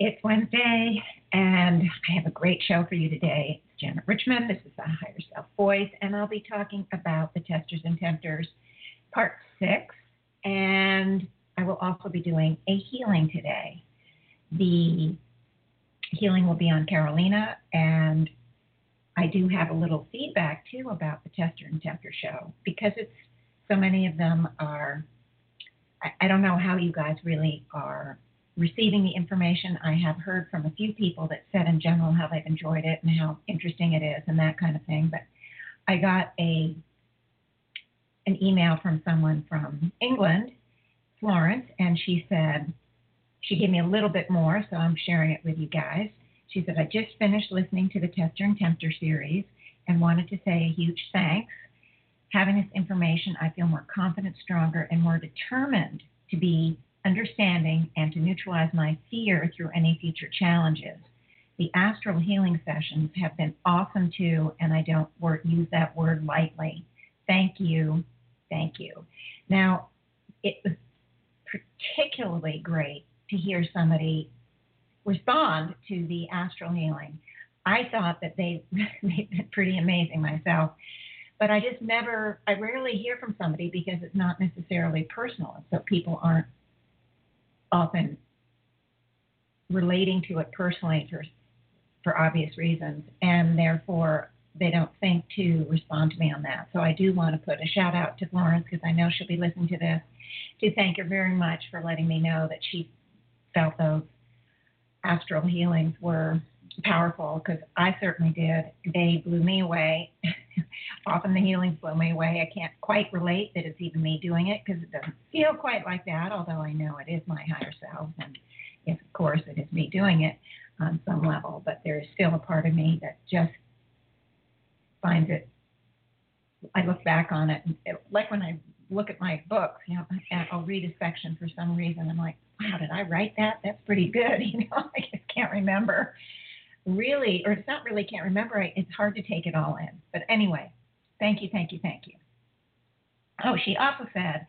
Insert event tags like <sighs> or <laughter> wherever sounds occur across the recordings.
It's Wednesday, and I have a great show for you today. It's Janet Richmond. This is the Higher Self Voice, and I'll be talking about the Testers and Tempters, part six. And I will also be doing a healing today. The healing will be on Carolina, and I do have a little feedback too about the Tester and Tempter show because it's so many of them are. I, I don't know how you guys really are receiving the information. I have heard from a few people that said in general how they've enjoyed it and how interesting it is and that kind of thing. But I got a an email from someone from England, Florence, and she said she gave me a little bit more, so I'm sharing it with you guys. She said I just finished listening to the Tester and Tempter series and wanted to say a huge thanks. Having this information, I feel more confident, stronger, and more determined to be understanding and to neutralize my fear through any future challenges. The astral healing sessions have been awesome too, and I don't use that word lightly. Thank you. Thank you. Now, it was particularly great to hear somebody respond to the astral healing. I thought that they, <laughs> they've been pretty amazing myself but I just never, I rarely hear from somebody because it's not necessarily personal. So people aren't often relating to it personally for for obvious reasons, and therefore they don't think to respond to me on that. So I do want to put a shout out to Florence because I know she'll be listening to this. To thank her very much for letting me know that she felt those astral healings were powerful because I certainly did. They blew me away. <laughs> <laughs> Often the healings blow me away. I can't quite relate that it's even me doing it because it doesn't feel quite like that, although I know it is my higher self. And yes, of course, it is me doing it on some level, but there is still a part of me that just finds it. I look back on it, and it, like when I look at my books, you know, I'll read a section for some reason. I'm like, wow, did I write that? That's pretty good. <laughs> You know, I just can't remember really, or it's not really can't remember, it's hard to take it all in. But anyway, thank you, thank you, thank you. Oh, she also said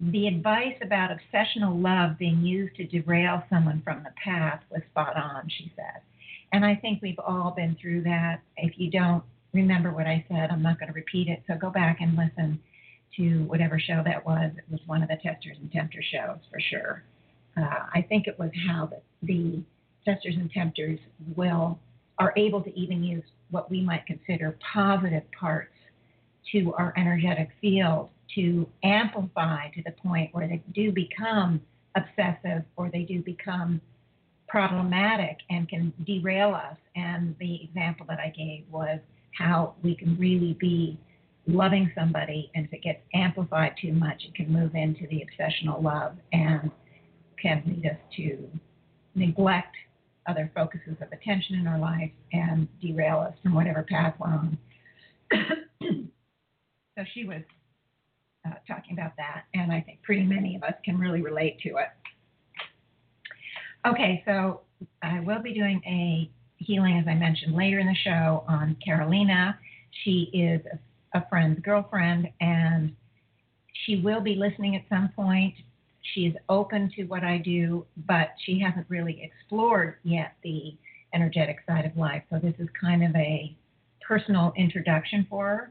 the advice about obsessional love being used to derail someone from the path was spot on, she said. And I think we've all been through that. If you don't remember what I said, I'm not going to repeat it. So go back and listen to whatever show that was. It was one of the Testers and Tempters shows for sure. Uh, I think it was how the, the testers and tempters will are able to even use what we might consider positive parts to our energetic field to amplify to the point where they do become obsessive or they do become problematic and can derail us. And the example that I gave was how we can really be loving somebody, and if it gets amplified too much, it can move into the obsessional love and can lead us to neglect other focuses of attention in our life and derail us from whatever path we're on. <clears throat> so she was uh, talking about that, and I think pretty many of us can really relate to it. Okay, so I will be doing a healing, as I mentioned, later in the show on Carolina. She is a friend's girlfriend, and she will be listening at some point. She's open to what I do, but she hasn't really explored yet the energetic side of life. So this is kind of a personal introduction for her.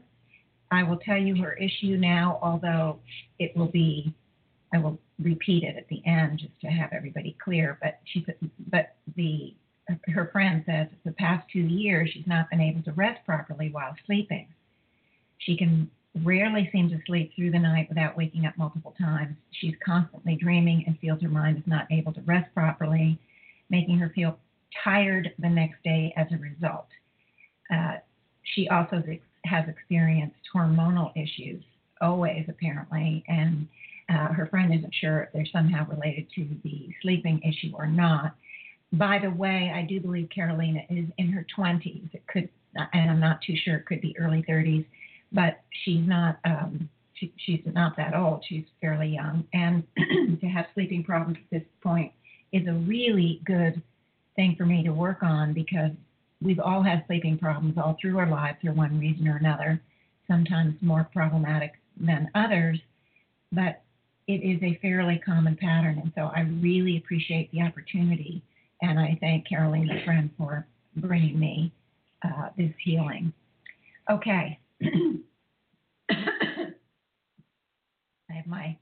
I will tell you her issue now, although it will be, I will repeat it at the end just to have everybody clear. But she, but the her friend says the past two years she's not been able to rest properly while sleeping. She can rarely seems to sleep through the night without waking up multiple times. She's constantly dreaming and feels her mind is not able to rest properly, making her feel tired the next day as a result. Uh, she also has experienced hormonal issues, always apparently, and uh, her friend isn't sure if they're somehow related to the sleeping issue or not. By the way, I do believe Carolina is in her 20s. It could, and I'm not too sure, it could be early 30s, but she's not. Um, she, she's not that old. She's fairly young, and <clears throat> to have sleeping problems at this point is a really good thing for me to work on because we've all had sleeping problems all through our lives for one reason or another, sometimes more problematic than others, but it is a fairly common pattern. And so I really appreciate the opportunity. And I thank Caroline, my friend, for bringing me uh, this healing. Okay. I have my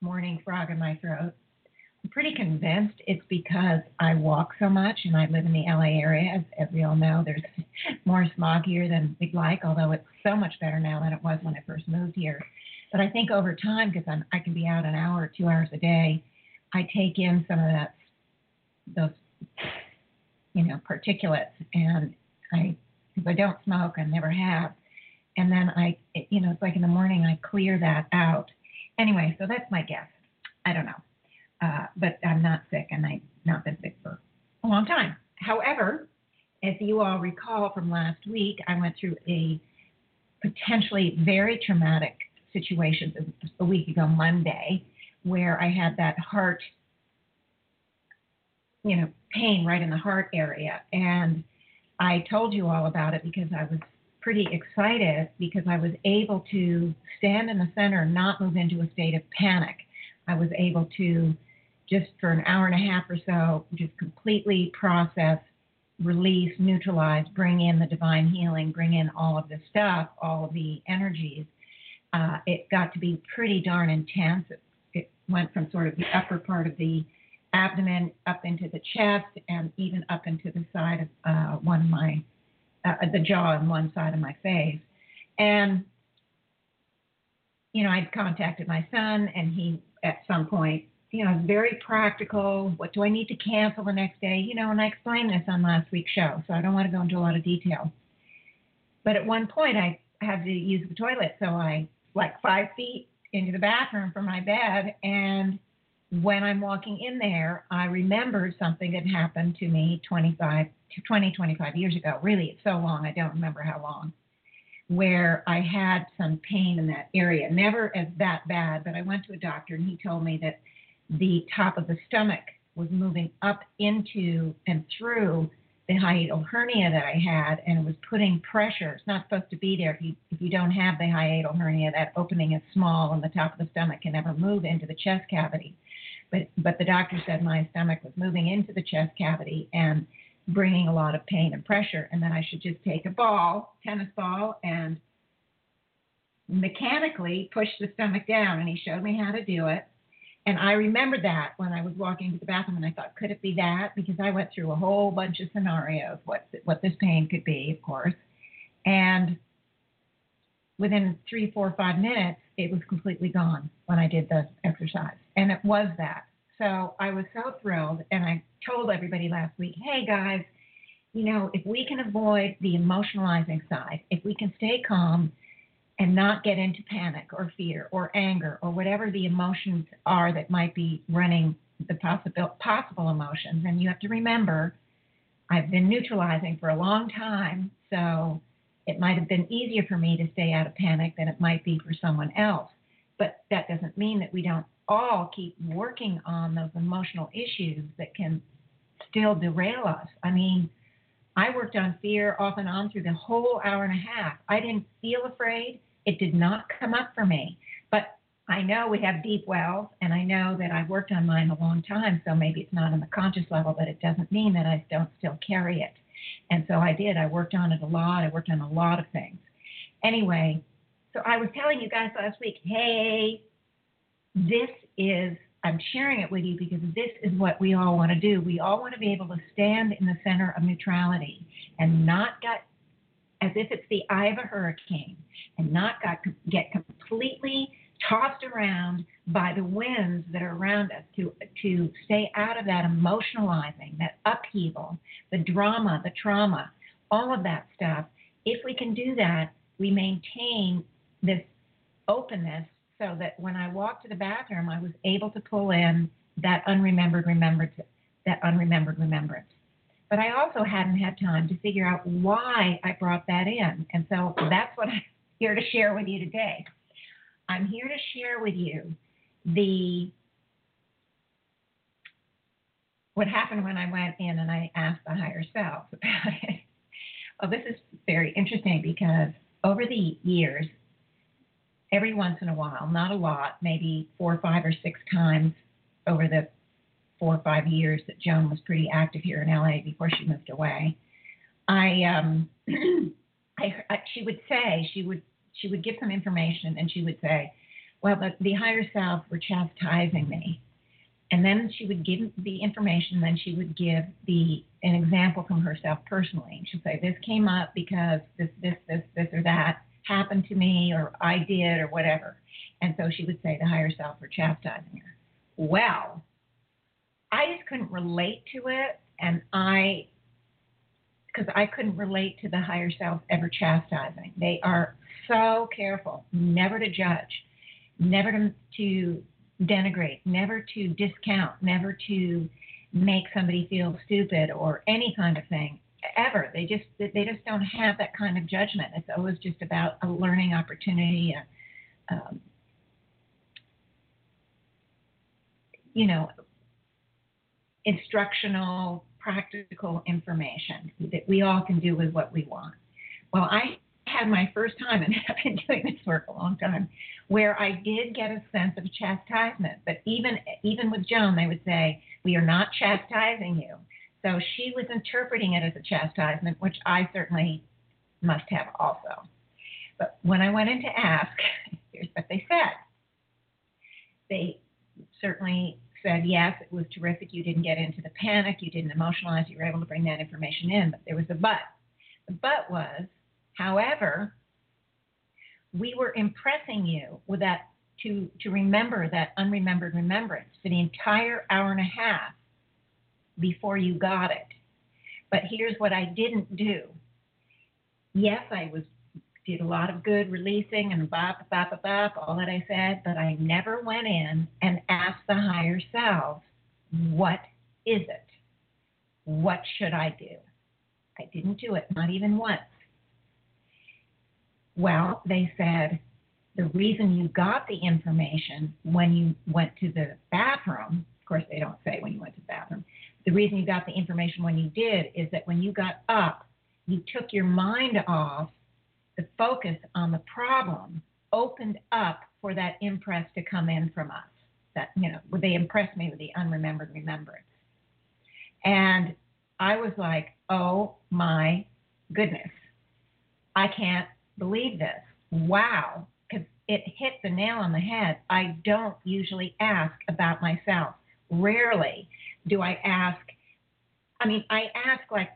morning frog in my throat. I'm pretty convinced it's because I walk so much and I live in the LA area. As, as we all know, there's <laughs> more smog here than we'd like, although it's so much better now than it was when I first moved here. But I think over time, because I can be out an hour or two hours a day, I take in some of that those you know particulates, and I because I don't smoke and never have, and then I you know it's like in the morning I clear that out. Anyway, so that's my guess. I don't know. Uh, but I'm not sick, and I've not been sick for a long time. However, as you all recall from last week, I went through a potentially very traumatic situation a week ago, Monday, where I had that heart, you know, pain right in the heart area. And I told you all about it because I was pretty excited because I was able to stand in the center and not move into a state of panic. I was able to just for an hour and a half or so, just completely process, release, neutralize, bring in the divine healing, bring in all of the stuff, all of the energies. Uh, it got to be pretty darn intense. It, it went from sort of the upper part of the abdomen up into the chest and even up into the side of uh, one of my, uh, the jaw on one side of my face. And, you know, I'd contacted my son, and he, at some point, you know, very practical. What do I need to cancel the next day? You know, and I explained this on last week's show, so I don't want to go into a lot of detail. But at one point, I had to use the toilet, so I like five feet into the bathroom from my bed, and when I'm walking in there, I remembered something that happened to me 25 20, 25 years ago. Really, it's so long, I don't remember how long. Where I had some pain in that area, never as that bad, but I went to a doctor and he told me that the top of the stomach was moving up into and through the hiatal hernia that I had, and it was putting pressure. It's not supposed to be there. If you if you don't have the hiatal hernia, that opening is small, and the top of the stomach can never move into the chest cavity. But but the doctor said my stomach was moving into the chest cavity and bringing a lot of pain and pressure, and that I should just take a ball, tennis ball, and mechanically push the stomach down. And he showed me how to do it and I remember that when I was walking to the bathroom, and I thought, could it be that? Because I went through a whole bunch of scenarios what what this pain could be, of course, and within three, four, five minutes, it was completely gone when I did the exercise, and it was that. So I was so thrilled, and I told everybody last week, hey guys, you know, if we can avoid the emotionalizing side, if we can stay calm and not get into panic or fear or anger or whatever the emotions are that might be running the possible possible emotions. And you have to remember, I've been neutralizing for a long time, so it might have been easier for me to stay out of panic than it might be for someone else. But that doesn't mean that we don't all keep working on those emotional issues that can still derail us. I mean, I worked on fear off and on through the whole hour and a half. I didn't feel afraid. It did not come up for me. But I know we have deep wells, and I know that I've worked on mine a long time, so maybe it's not on the conscious level, but it doesn't mean that I don't still carry it. And so I did. I worked on it a lot. I worked on a lot of things. Anyway, So I was telling you guys last week, hey, this is, I'm sharing it with you because this is what we all want to do. We all want to be able to stand in the center of neutrality and not get as if it's the eye of a hurricane and not got, get completely tossed around by the winds that are around us to to stay out of that emotionalizing, that upheaval, the drama, the trauma, all of that stuff. If we can do that, we maintain this openness so that when I walked to the bathroom, I was able to pull in that unremembered remembrance, that unremembered remembrance. But I also hadn't had time to figure out why I brought that in. And so that's what I'm <laughs> here to share with you today. I'm here to share with you the what happened when I went in and I asked the higher self <laughs> about it. Well, this is very interesting because over the years, every once in a while, not a lot, maybe four, or five, or six times over the four or five years that Joan was pretty active here in LA before she moved away, I, um, <clears throat> I, I, she would say she would she would give some information and she would say, well, the, the higher self were chastising me. And then she would give the information, then she would give the an example from herself personally. She'd say, This came up because this, this, this, this, or that happened to me, or I did, or whatever. And so she would say the higher self were chastising her. Well, I just couldn't relate to it, and I because I couldn't relate to the higher self ever chastising. They are so careful never to judge, never to, to denigrate, never to discount, never to make somebody feel stupid or any kind of thing ever. They just they just don't have that kind of judgment. It's always just about a learning opportunity, a, um, you know, instructional, practical information that we all can do with what we want. Well, I had my first time, and <laughs> I've been doing this work a long time, where I did get a sense of chastisement. But even even with Joan, they would say, "We are not chastising you." So she was interpreting it as a chastisement, which I certainly must have also. But when I went in to ask, <laughs> here's what they said. They certainly said, yes, it was terrific. You didn't get into the panic. You didn't emotionalize. You were able to bring that information in. But there was a but. The but was However, we were impressing you with that to, to remember that unremembered remembrance for the entire hour and a half before you got it. But here's what I didn't do. Yes, I was did a lot of good releasing and bop, bop, bop, bop all that I said, but I never went in and asked the higher self, what is it? What should I do? I didn't do it, not even once. Well, they said the reason you got the information when you went to the bathroom, of course, they don't say when you went to the bathroom, the reason you got the information when you did is that when you got up, you took your mind off the focus on the problem, opened up for that impress to come in from us. That, you know, they impressed me with the unremembered remembrance. And I was like, oh my goodness, I can't believe this. Wow, because it hit the nail on the head. I don't usually ask about myself. Rarely do I ask. I mean, I ask like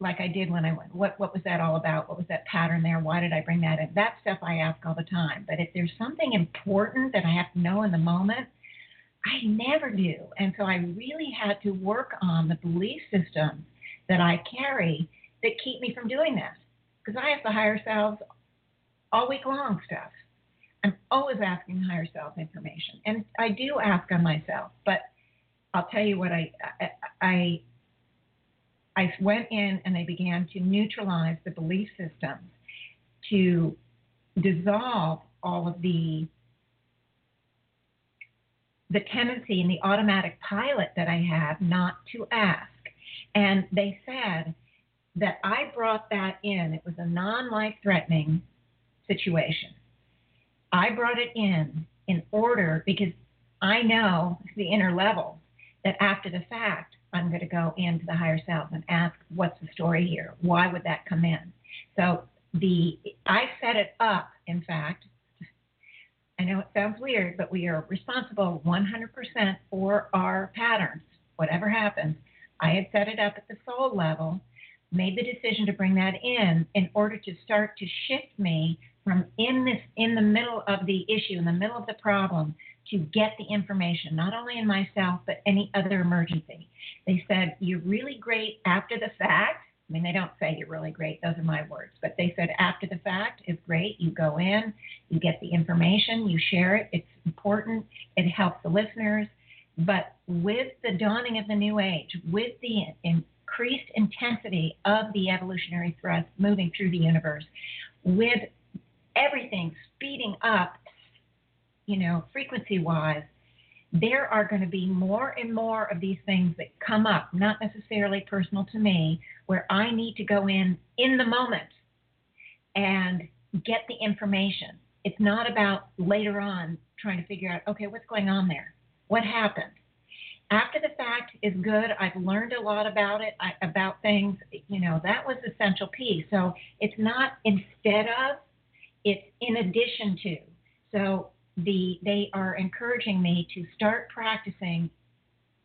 like I did when I went. What what was that all about? What was that pattern there? Why did I bring that in? That stuff I ask all the time. But if there's something important that I have to know in the moment, I never do. And so I really had to work on the belief systems that I carry that keep me from doing that because I have the higher selves all week long stuff. I'm always asking higher self information, and I do ask on myself. But I'll tell you what I I I went in and they began to neutralize the belief systems to dissolve all of the the tendency and the automatic pilot that I have not to ask. And they said that I brought that in. It was a non life threatening situation. I brought it in in order because I know the inner level that after the fact, I'm going to go into the higher self and ask, what's the story here? Why would that come in? So the I set it up in fact, I know it sounds weird, but we are responsible 100% for our patterns, whatever happens. I had set it up at the soul level, made the decision to bring that in in order to start to shift me from in this in the middle of the issue, in the middle of the problem, to get the information, not only in myself, but any other emergency. They said, You're really great after the fact. I mean, they don't say you're really great, those are my words, but they said after the fact is great. You go in, you get the information, you share it, it's important, it helps the listeners. But with the dawning of the new age, with the increased intensity of the evolutionary thrust moving through the universe, with everything speeding up, you know, frequency wise, there are going to be more and more of these things that come up, not necessarily personal to me, where I need to go in in the moment and get the information. It's not about later on trying to figure out, okay, what's going on there? What happened? After the fact is good. I've learned a lot about it, I, about things. You know, that was essential piece. So it's not instead of, it's in addition to. So the they are encouraging me to start practicing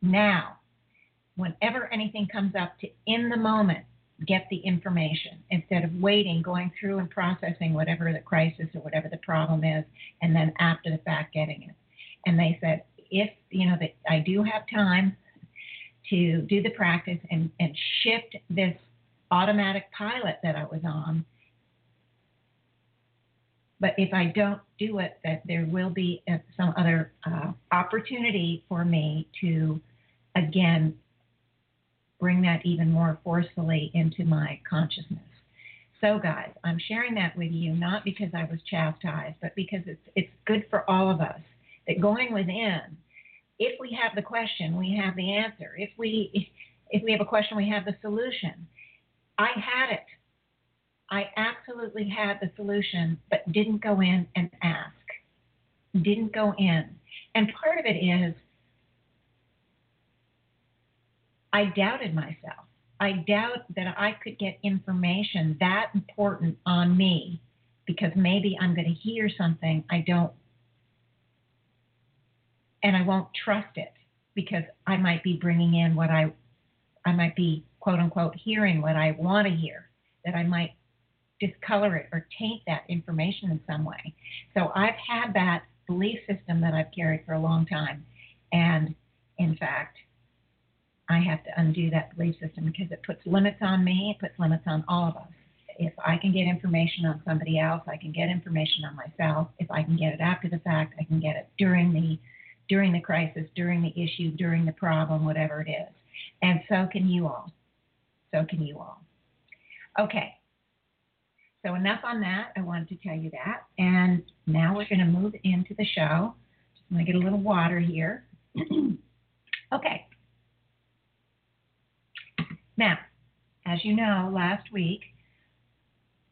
now whenever anything comes up to in the moment get the information instead of waiting going through and processing whatever the crisis or whatever the problem is and then after the fact getting it and they said if you know that i do have time to do the practice and, and shift this automatic pilot that i was on but if I don't do it, that there will be uh, some other uh, opportunity for me to, again, bring that even more forcefully into my consciousness. So, guys, I'm sharing that with you not because I was chastised, but because it's it's good for all of us. That going within, if we have the question, we have the answer. If we if we have a question, we have the solution. I had it I absolutely had the solution, but didn't go in and ask. Didn't go in. And part of it is I doubted myself. I doubt that I could get information that important on me because maybe I'm going to hear something I don't, and I won't trust it because I might be bringing in what I, I might be quote unquote hearing what I want to hear, that I might discolor it or taint that information in some way. So I've had that belief system that I've carried for a long time. And in fact, I have to undo that belief system because it puts limits on me, it puts limits on all of us. If I can get information on somebody else, I can get information on myself. If I can get it after the fact, I can get it during the during the crisis, during the issue, during the problem, whatever it is. And so can you all. So can you all. Okay, so enough on that. I wanted to tell you that. And now we're going to move into the show. Just going to get a little water here. <clears throat> okay. Now, as you know, last week,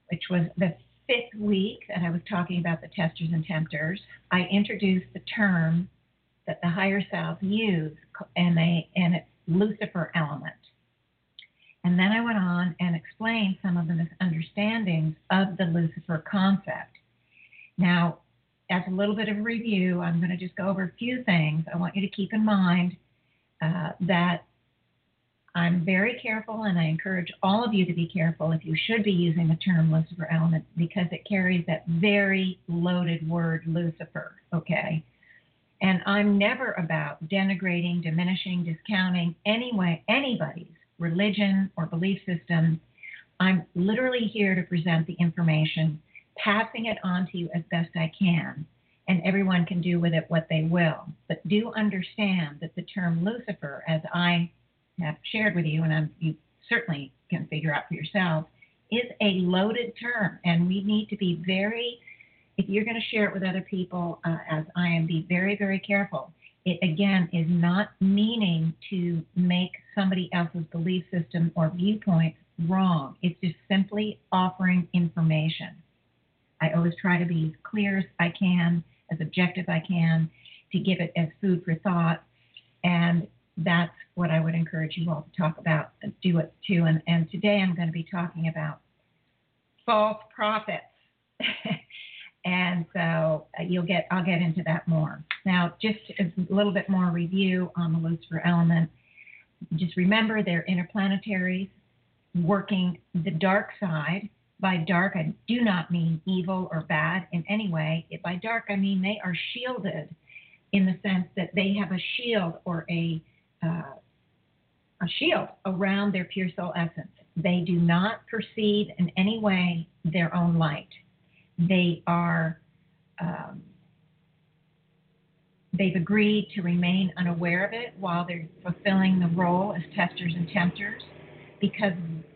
which was the fifth week that I was talking about the testers and tempters, I introduced the term that the higher self use, and they and it's Lucifer element. And then I went on and explained some of the misunderstandings of the Lucifer concept. Now, as a little bit of review, I'm going to just go over a few things. I want you to keep in mind uh, that I'm very careful, and I encourage all of you to be careful if you should be using the term Lucifer element because it carries that very loaded word Lucifer, okay? And I'm never about denigrating, diminishing, discounting anyway anybody's religion, or belief system. I'm literally here to present the information, passing it on to you as best I can, and everyone can do with it what they will. But do understand that the term Lucifer, as I have shared with you, and I'm, you certainly can figure out for yourself, is a loaded term, and we need to be very, if you're going to share it with other people, uh, as I am, be very, very careful it again is not meaning to make somebody else's belief system or viewpoint wrong. It's just simply offering information. I always try to be as clear as I can, as objective as I can, to give it as food for thought. And that's what I would encourage you all to talk about, do it too. And, and today I'm going to be talking about false prophets. <laughs> And so uh, you'll get, I'll get into that more. Now, just a little bit more review on the Lucifer element. Just remember they're interplanetaries working the dark side. By dark, I do not mean evil or bad in any way. By dark, I mean they are shielded in the sense that they have a shield or a uh, a shield around their pure soul essence. They do not perceive in any way their own light. They are um, they've agreed to remain unaware of it while they're fulfilling the role as testers and tempters because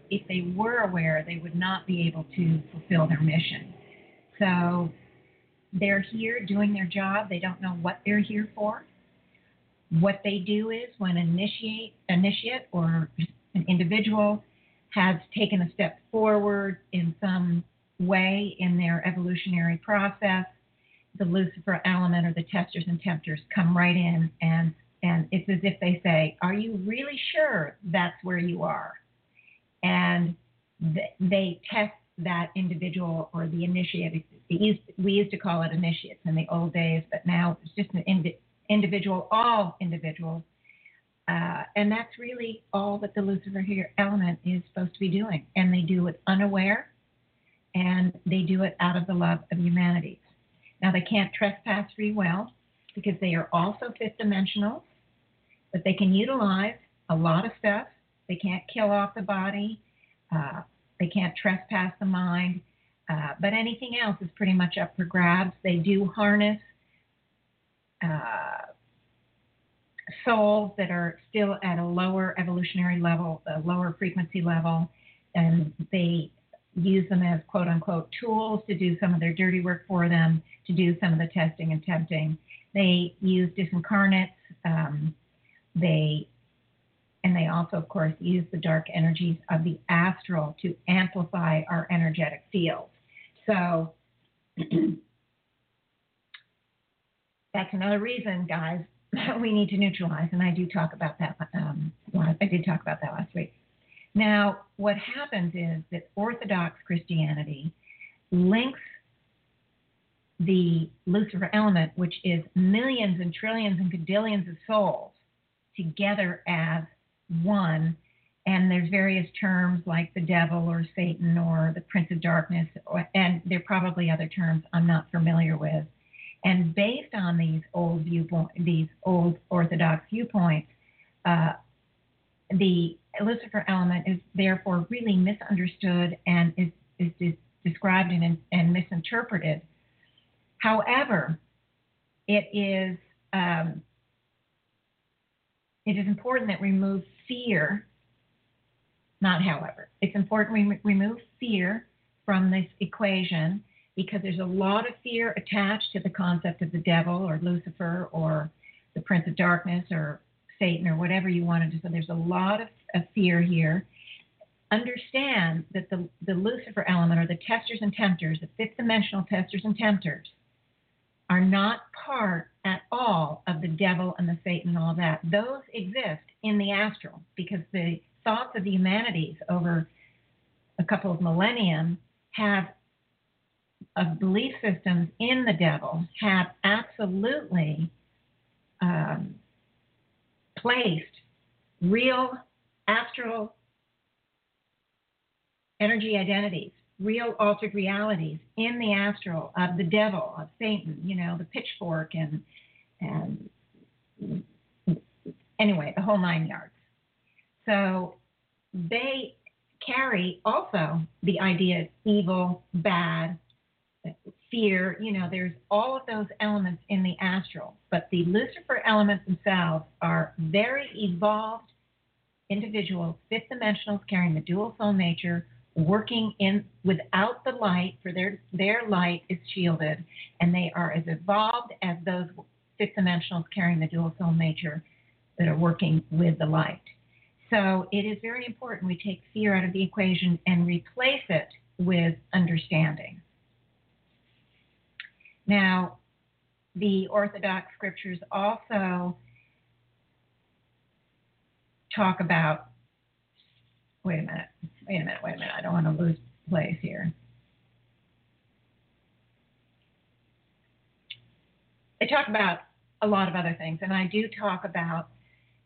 if they were aware, they would not be able to fulfill their mission. So they're here doing their job. They don't know what they're here for. What they do is when initiate initiate or an individual has taken a step forward in some way in their evolutionary process, the Lucifer element or the testers and tempters come right in and and it's as if they say, "Are you really sure that's where you are?" And th- they test that individual or the initiate. We used to call it initiates in the old days, but now it's just an indi- individual, all individuals. Uh, and that's really all that the Lucifer here element is supposed to be doing. And they do it unaware, and they do it out of the love of humanity. Now, they can't trespass free will because they are also fifth dimensional, but they can utilize a lot of stuff. They can't kill off the body. Uh, they can't trespass the mind. Uh, but anything else is pretty much up for grabs. They do harness uh, souls that are still at a lower evolutionary level, a lower frequency level, and they use them as quote unquote tools to do some of their dirty work for them, to do some of the testing and tempting. They use disincarnates. Um, they and they also, of course, use the dark energies of the astral to amplify our energetic field. So <clears throat> that's another reason, guys, that <laughs> we need to neutralize. And I do talk about that. Um, I did talk about that last week. Now, what happens is that Orthodox Christianity links the Lucifer element, which is millions and trillions and cadillions of souls, together as one. And there's various terms like the devil or Satan or the prince of darkness, or, and there are probably other terms I'm not familiar with. And based on these old viewpoint, these old Orthodox viewpoints, uh, the Lucifer element is therefore really misunderstood and is, is, described and, and, misinterpreted. However, it is um, it is important that we remove fear. Not however, it's important we remove fear from this equation because there's a lot of fear attached to the concept of the devil or Lucifer or the Prince of Darkness or Satan or whatever you wanted to So There's a lot of, of fear here. Understand that the, the Lucifer element or the testers and tempters, the fifth dimensional testers and tempters, are not part at all of the devil and the Satan and all that. Those exist in the astral because the thoughts of the humanities over a couple of millennium have of belief systems in the devil have absolutely um, placed real astral energy identities, real altered realities in the astral of the devil, of Satan, you know, the pitchfork and and anyway, the whole nine yards. So they carry also the idea of evil, bad, fear, you know, there's all of those elements in the astral, but the Lucifer elements themselves are very evolved individuals, fifth dimensionals carrying the dual soul nature, working in without the light, for their their light is shielded, and they are as evolved as those fifth dimensionals carrying the dual soul nature that are working with the light. So it is very important we take fear out of the equation and replace it with understanding. Now, the Orthodox scriptures also talk about. Wait a minute. Wait a minute. Wait a minute. I don't want to lose place here. They talk about a lot of other things, and I do talk about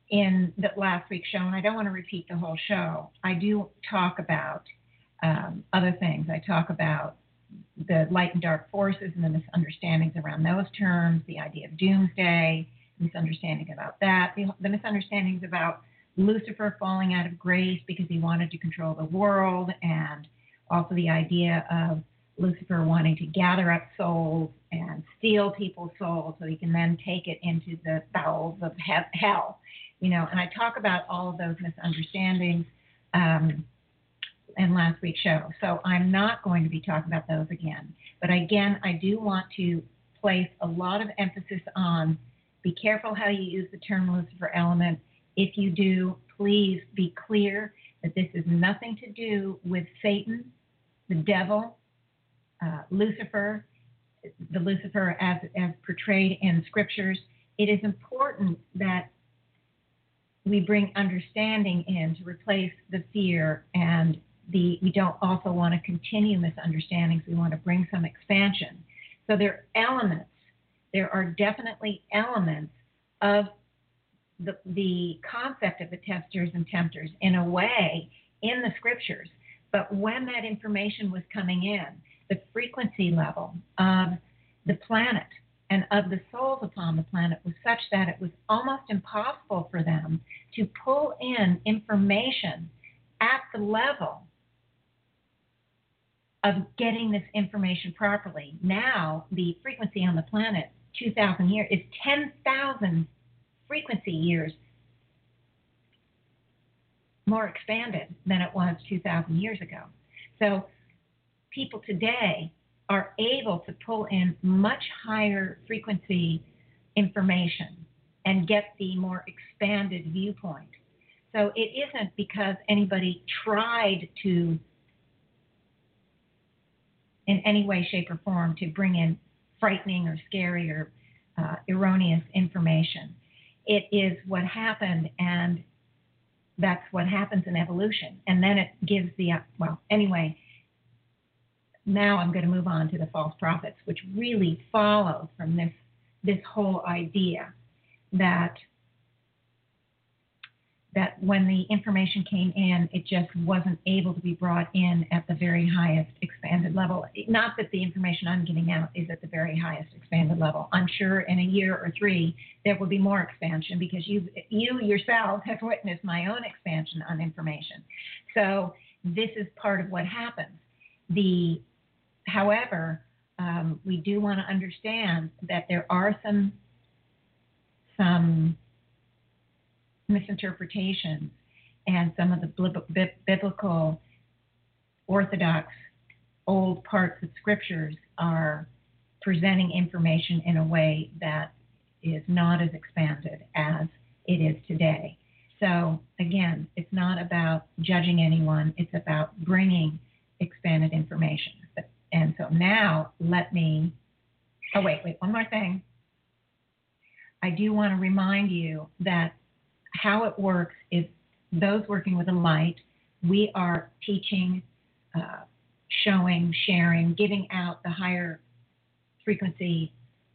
in the last week's show, and I don't want to repeat the whole show. I do talk about um, other things. I talk about the light and dark forces and the misunderstandings around those terms, the idea of doomsday, misunderstanding about that, the, the misunderstandings about Lucifer falling out of grace because he wanted to control the world, and also the idea of Lucifer wanting to gather up souls and steal people's souls so he can then take it into the bowels of he- hell. You know, and I talk about all of those misunderstandings um, in last week's show. So I'm not going to be talking about those again. But again, I do want to place a lot of emphasis on be careful how you use the term Lucifer element. If you do, please be clear that this is nothing to do with Satan, the devil, uh, Lucifer, the Lucifer as, as portrayed in scriptures. It is important that we bring understanding in to replace the fear and the we don't also want to continue misunderstandings. We want to bring some expansion. So there are elements there are definitely elements of the, the concept of the testers and tempters in a way in the scriptures. But when that information was coming in the frequency level of the planet and of the souls upon the planet was such that it was almost impossible for them to pull in information at the level of getting this information properly. Now, the frequency on the planet, 2,000 years, is 10,000 frequency years more expanded than it was 2,000 years ago. So, people today are able to pull in much higher frequency information and get the more expanded viewpoint. So it isn't because anybody tried to, in any way, shape, or form, to bring in frightening or scary or uh, erroneous information. It is what happened, and that's what happens in evolution. And then it gives the, uh, well, anyway, now I'm going to move on to the false prophets, which really follows from this this whole idea that that when the information came in, it just wasn't able to be brought in at the very highest expanded level. Not that the information I'm getting out is at the very highest expanded level. I'm sure in a year or three there will be more expansion because you you yourself have witnessed my own expansion on information. So this is part of what happens. The However, um, we do want to understand that there are some some misinterpretations and some of the biblical orthodox old parts of scriptures are presenting information in a way that is not as expanded as it is today. So, again, it's not about judging anyone, it's about bringing expanded information. And so now let me, oh, wait, wait, one more thing. I do want to remind you that how it works is those working with the light, we are teaching, uh, showing, sharing, giving out the higher frequency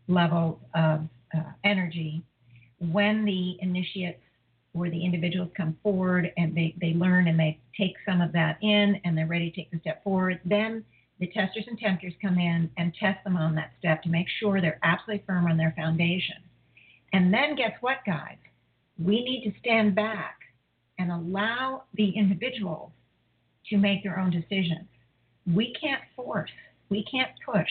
level of uh, energy. When the initiates or the individuals come forward and they, they learn and they take some of that in and they're ready to take the step forward, then the testers and tempters come in and test them on that step to make sure they're absolutely firm on their foundation. And then guess what, guys? We need to stand back and allow the individuals to make their own decisions. We can't force, we can't push,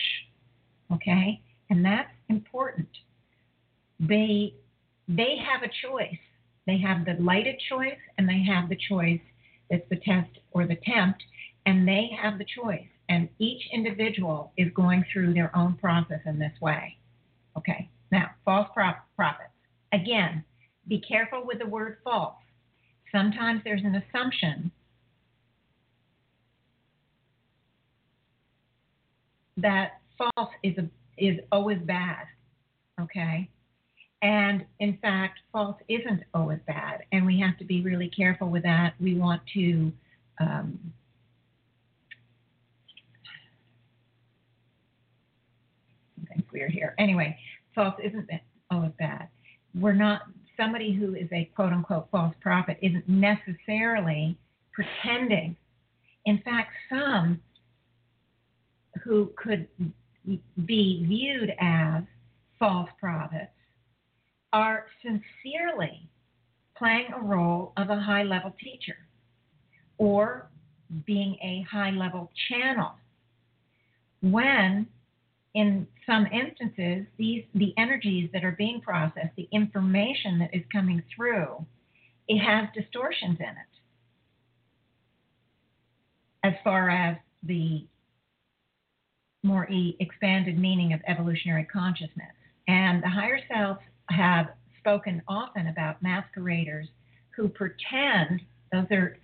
okay? And that's important. They they have a choice. They have the lighted choice and they have the choice that's the test or the tempt, and they have the choice and each individual is going through their own process in this way. Okay, now, false prophets. Again, be careful with the word false. Sometimes there's an assumption that false is, a, is always bad. Okay? And in fact, false isn't always bad. And we have to be really careful with that. We want to um, weird here. Anyway, false isn't always bad. We're not somebody who is a quote unquote false prophet isn't necessarily pretending. In fact, some who could be viewed as false prophets are sincerely playing a role of a high level teacher or being a high level channel when in some instances these the energies that are being processed the information that is coming through it has distortions in it. As far as the more expanded meaning of evolutionary consciousness. And the higher selves have spoken often about masqueraders who pretend those are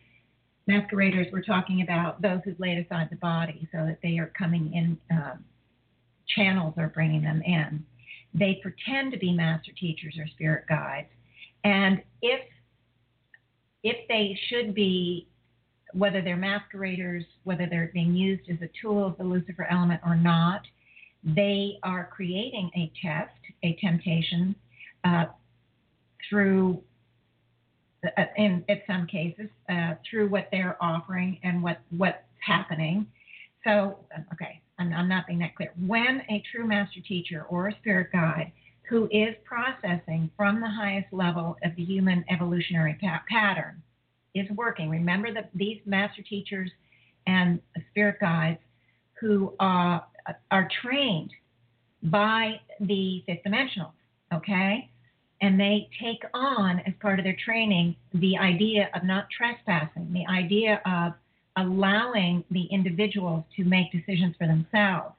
masqueraders we're talking about those who've laid aside the body so that they are coming in um, channels are bringing them in. They pretend to be master teachers or spirit guides. And if if they should be whether they're masqueraders whether they're being used as a tool of the lucifer element or not they are creating a test a temptation uh, through uh, in, in some cases uh, through what they're offering and what what's happening. So okay, I'm, I'm not being that clear. When a true master teacher or a spirit guide who is processing from the highest level of the human evolutionary pa- pattern is working. Remember that these master teachers and spirit guides who uh, are trained by the fifth dimensional, okay? and they take on as part of their training the idea of not trespassing, the idea of allowing the individuals to make decisions for themselves.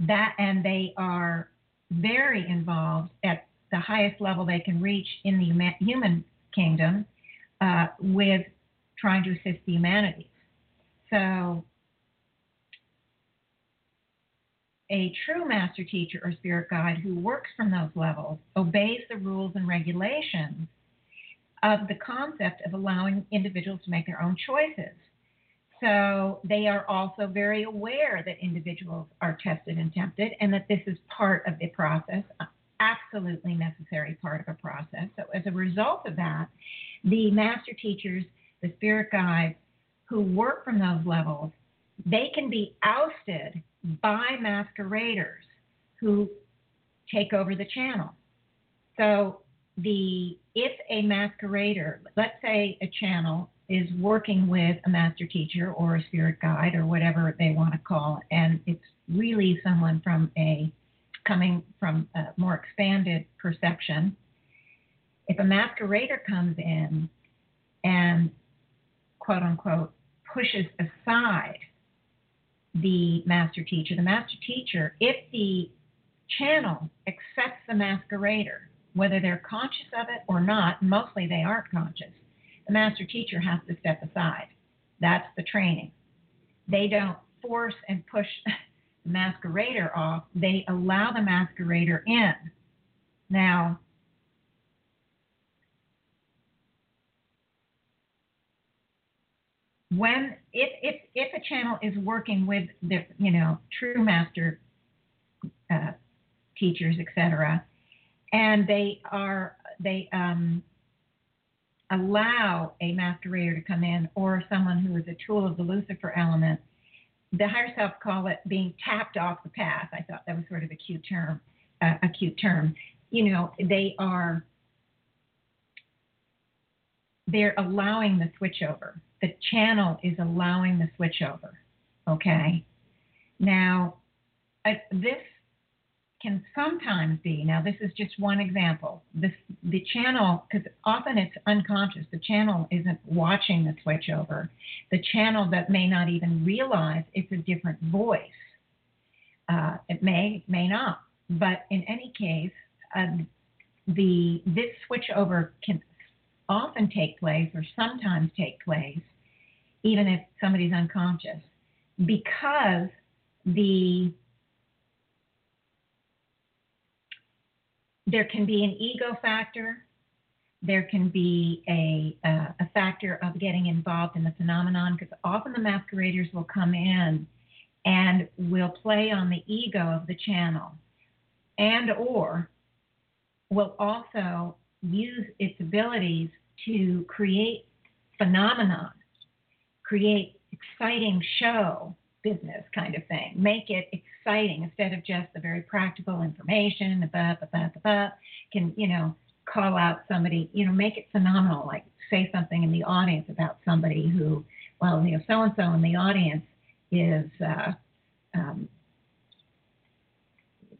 That and they are very involved at the highest level they can reach in the human kingdom uh, with trying to assist the humanities. So a true master teacher or spirit guide who works from those levels obeys the rules and regulations of the concept of allowing individuals to make their own choices. So they are also very aware that individuals are tested and tempted and that this is part of the process, absolutely necessary part of a process. So as a result of that, the master teachers, the spirit guides who work from those levels, they can be ousted by masqueraders who take over the channel. So the if a masquerader, let's say a channel is working with a master teacher or a spirit guide or whatever they want to call it, and it's really someone from a coming from a more expanded perception. If a masquerader comes in and quote unquote pushes aside the master teacher. The master teacher, if the channel accepts the masquerader, whether they're conscious of it or not, mostly they aren't conscious, the master teacher has to step aside. That's the training. They don't force and push <laughs> the masquerader off, they allow the masquerader in. Now, when if if if a channel is working with the you know true master uh, teachers etc and they are they um, allow a masquerader to come in or someone who is a tool of the lucifer element the higher self call it being tapped off the path i thought that was sort of a cute term uh, a cute term you know they are they're allowing the switchover the channel is allowing the switchover. Okay. Now, uh, this can sometimes be. Now, this is just one example. This the channel because often it's unconscious. The channel isn't watching the switchover. The channel that may not even realize it's a different voice. Uh, it may may not, but in any case, uh, the this switchover can often take place or sometimes take place even if somebody's unconscious because the there can be an ego factor. There can be a, uh, a factor of getting involved in the phenomenon because often the masqueraders will come in and will play on the ego of the channel and or will also use its abilities to create phenomenon, create exciting show business kind of thing. Make it exciting instead of just the very practical information, ba ba ba, can, you know, call out somebody, you know, make it phenomenal, like say something in the audience about somebody who, well, you know, so and so in the audience is uh, um,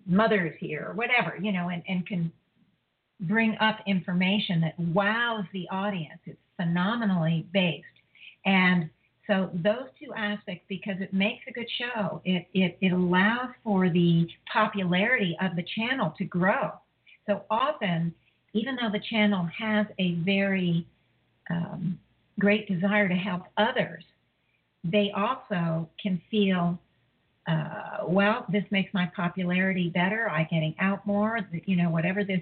mothers here or whatever, you know, and, and can bring up information that wows the audience. It's phenomenally based. And so those two aspects, because it makes a good show, it, it, it allows for the popularity of the channel to grow. So often, even though the channel has a very um, great desire to help others, they also can feel, uh, well, this makes my popularity better. I'm getting out more. You know, whatever this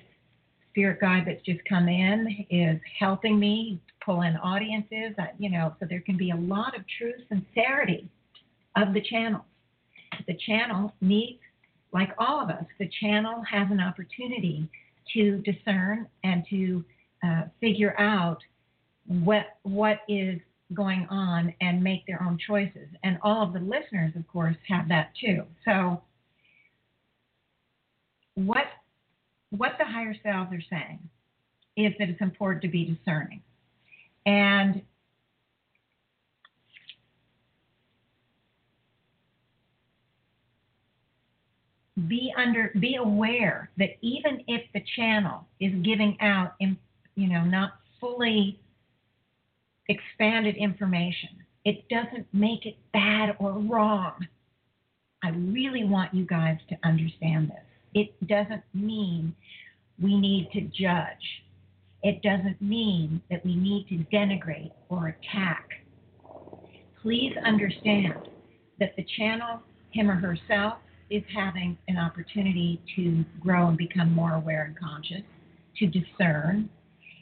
spirit guide that's just come in is helping me pull in audiences. You know, so there can be a lot of true sincerity of the channels. The channel needs, like all of us, the channel has an opportunity to discern and to uh, figure out what what is going on and make their own choices. And all of the listeners, of course, have that too. So, what what the higher selves are saying is that it's important to be discerning, and be under be aware that even if the channel is giving out you know not fully expanded information. It doesn't make it bad or wrong. I really want you guys to understand this. It doesn't mean we need to judge. It doesn't mean that we need to denigrate or attack. Please understand that the channel, him or herself, is having an opportunity to grow and become more aware and conscious, to discern,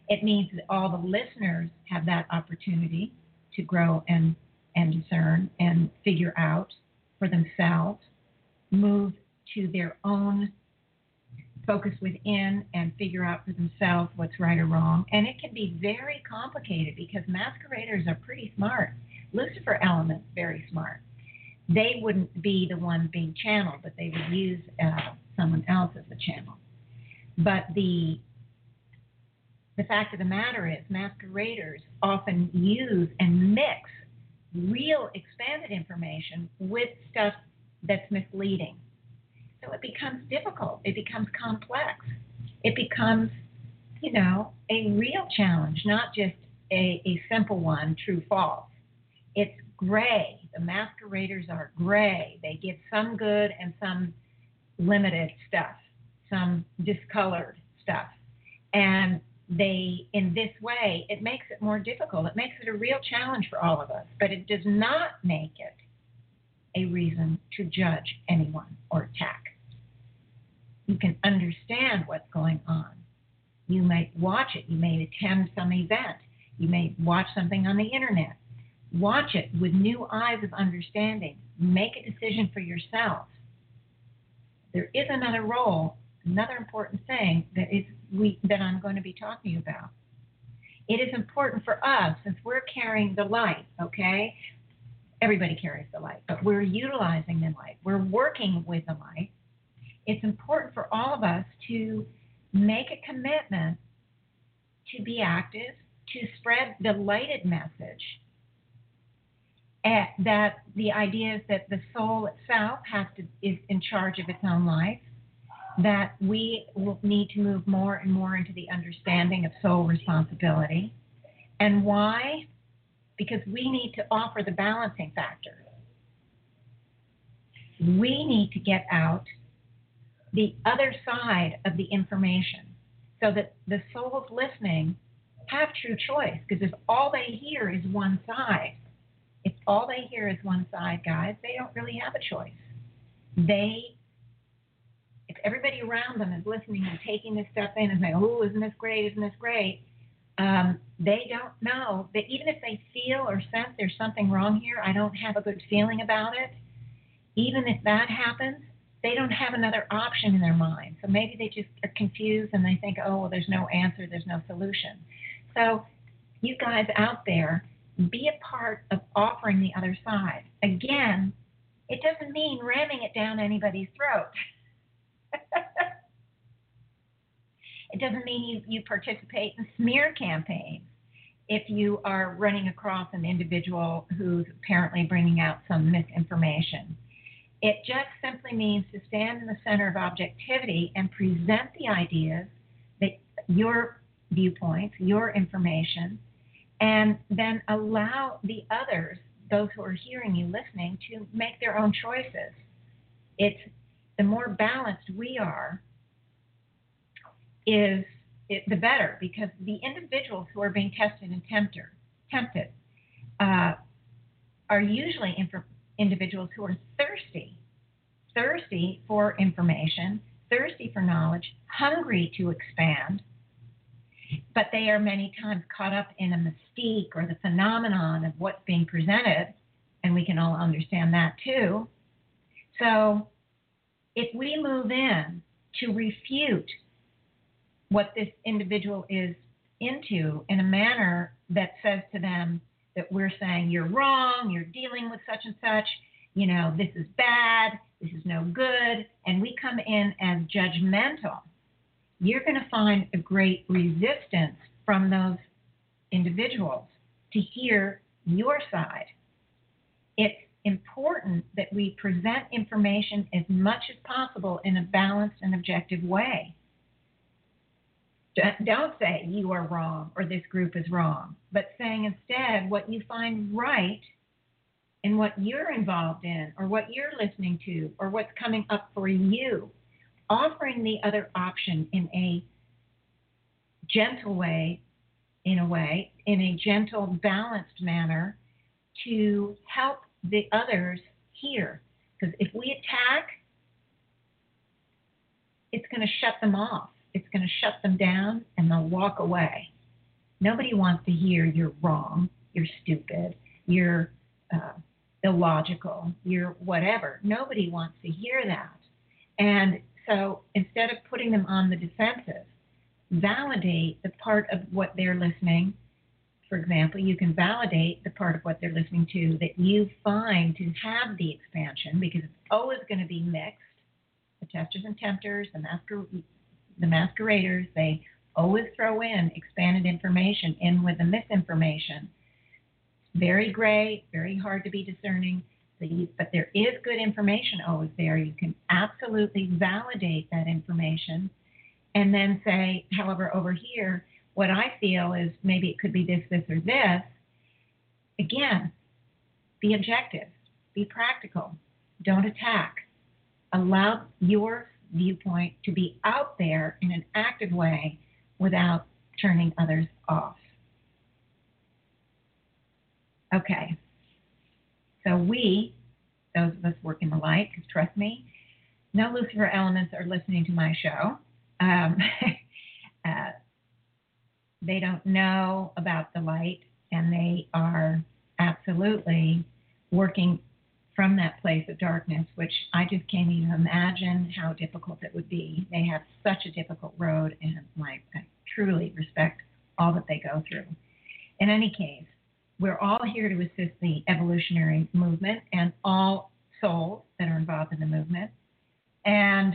it means that all the listeners have that opportunity to grow and, and discern and figure out for themselves, move to their own focus within and figure out for themselves what's right or wrong. And it can be very complicated because masqueraders are pretty smart. Lucifer elements very smart. They wouldn't be the one being channeled, but they would use uh, someone else as a channel. But the the fact of the matter is, masqueraders often use and mix real expanded information with stuff that's misleading. So it becomes difficult, it becomes complex, it becomes, you know, a real challenge, not just a, a simple one, true false. It's gray. The masqueraders are gray. They give some good and some limited stuff, some discolored stuff. And they in this way it makes it more difficult it makes it a real challenge for all of us but it does not make it a reason to judge anyone or attack you can understand what's going on you may watch it you may attend some event you may watch something on the internet watch it with new eyes of understanding make a decision for yourself there is another role another important thing that is we that I'm going to be talking about. It is important for us since we're carrying the light, okay? Everybody carries the light, but we're utilizing the light. We're working with the light. It's important for all of us to make a commitment to be active, to spread the lighted message. Eh, that the idea is that the soul itself has to is in charge of its own life that we will need to move more and more into the understanding of soul responsibility. And why? Because we need to offer the balancing factor. We need to get out the other side of the information so that the souls listening have true choice. Because if all they hear is one side, if all they hear is one side, guys, they don't really have a choice. They if everybody around them is listening and taking this stuff in and saying, "Oh, isn't this great? Isn't this great?" Um, they don't know that even if they feel or sense there's something wrong here, I don't have a good feeling about it. Even if that happens, they don't have another option in their mind. So maybe they just are confused and they think, oh, well, there's no answer, there's no solution. So, you guys out there, be a part of offering the other side. Again, it doesn't mean ramming it down anybody's throat. <laughs> it doesn't mean you, you participate in smear campaigns if you are running across an individual who's apparently bringing out some misinformation. It just simply means to stand in the center of objectivity and present the ideas that your viewpoints, your information, and then allow the others, those who are hearing you, listening, to make their own choices. It's the more balanced we are, is it, the better because the individuals who are being tested and tempter, tempted uh, are usually in inf- individuals who are thirsty, thirsty for information, thirsty for knowledge, hungry to expand, but they are many times caught up in a mystique or the phenomenon of what's being presented, and we can all understand that too. So, if we move in to refute what this individual is into in a manner that says to them that we're saying you're wrong, you're dealing with such and such, you know, this is bad, this is no good, and we come in as judgmental you're going to find a great resistance from those individuals to hear your side. It's important that we present information as much as possible in a balanced and objective way. Don't say you are wrong or this group is wrong, but saying instead what you find right in what you're involved in or what you're listening to or what's coming up for you offering the other option in a gentle way, in a way, in a gentle, balanced manner to help the others hear. Because if we attack, it's going to shut them off. It's going to shut them down and they'll walk away. Nobody wants to hear you're wrong, you're stupid, you're uh, illogical, you're whatever. Nobody wants to hear that. And so instead of putting them on the defensive, validate the part of what they're listening. For example, you can validate the part of what they're listening to that you find to have the expansion because it's always going to be mixed. The testers and tempters, the, masquer- the masqueraders, they always throw in expanded information in with the misinformation. Very gray, very hard to be discerning but there is good information always there. You can absolutely validate that information and then say, however, over here, what I feel is maybe it could be this, this, or this. Again, be objective, be practical, don't attack. Allow your viewpoint to be out there in an active way without turning others off. Okay, so we, those of us working the light, because trust me, no Lucifer elements are listening to my show. Um, <laughs> uh, they don't know about the light, and they are absolutely working from that place of darkness, which I just can't even imagine how difficult it would be. They have such a difficult road, and I truly respect all that they go through. In any case, we're all here to assist the evolutionary movement and all souls that are involved in the movement. And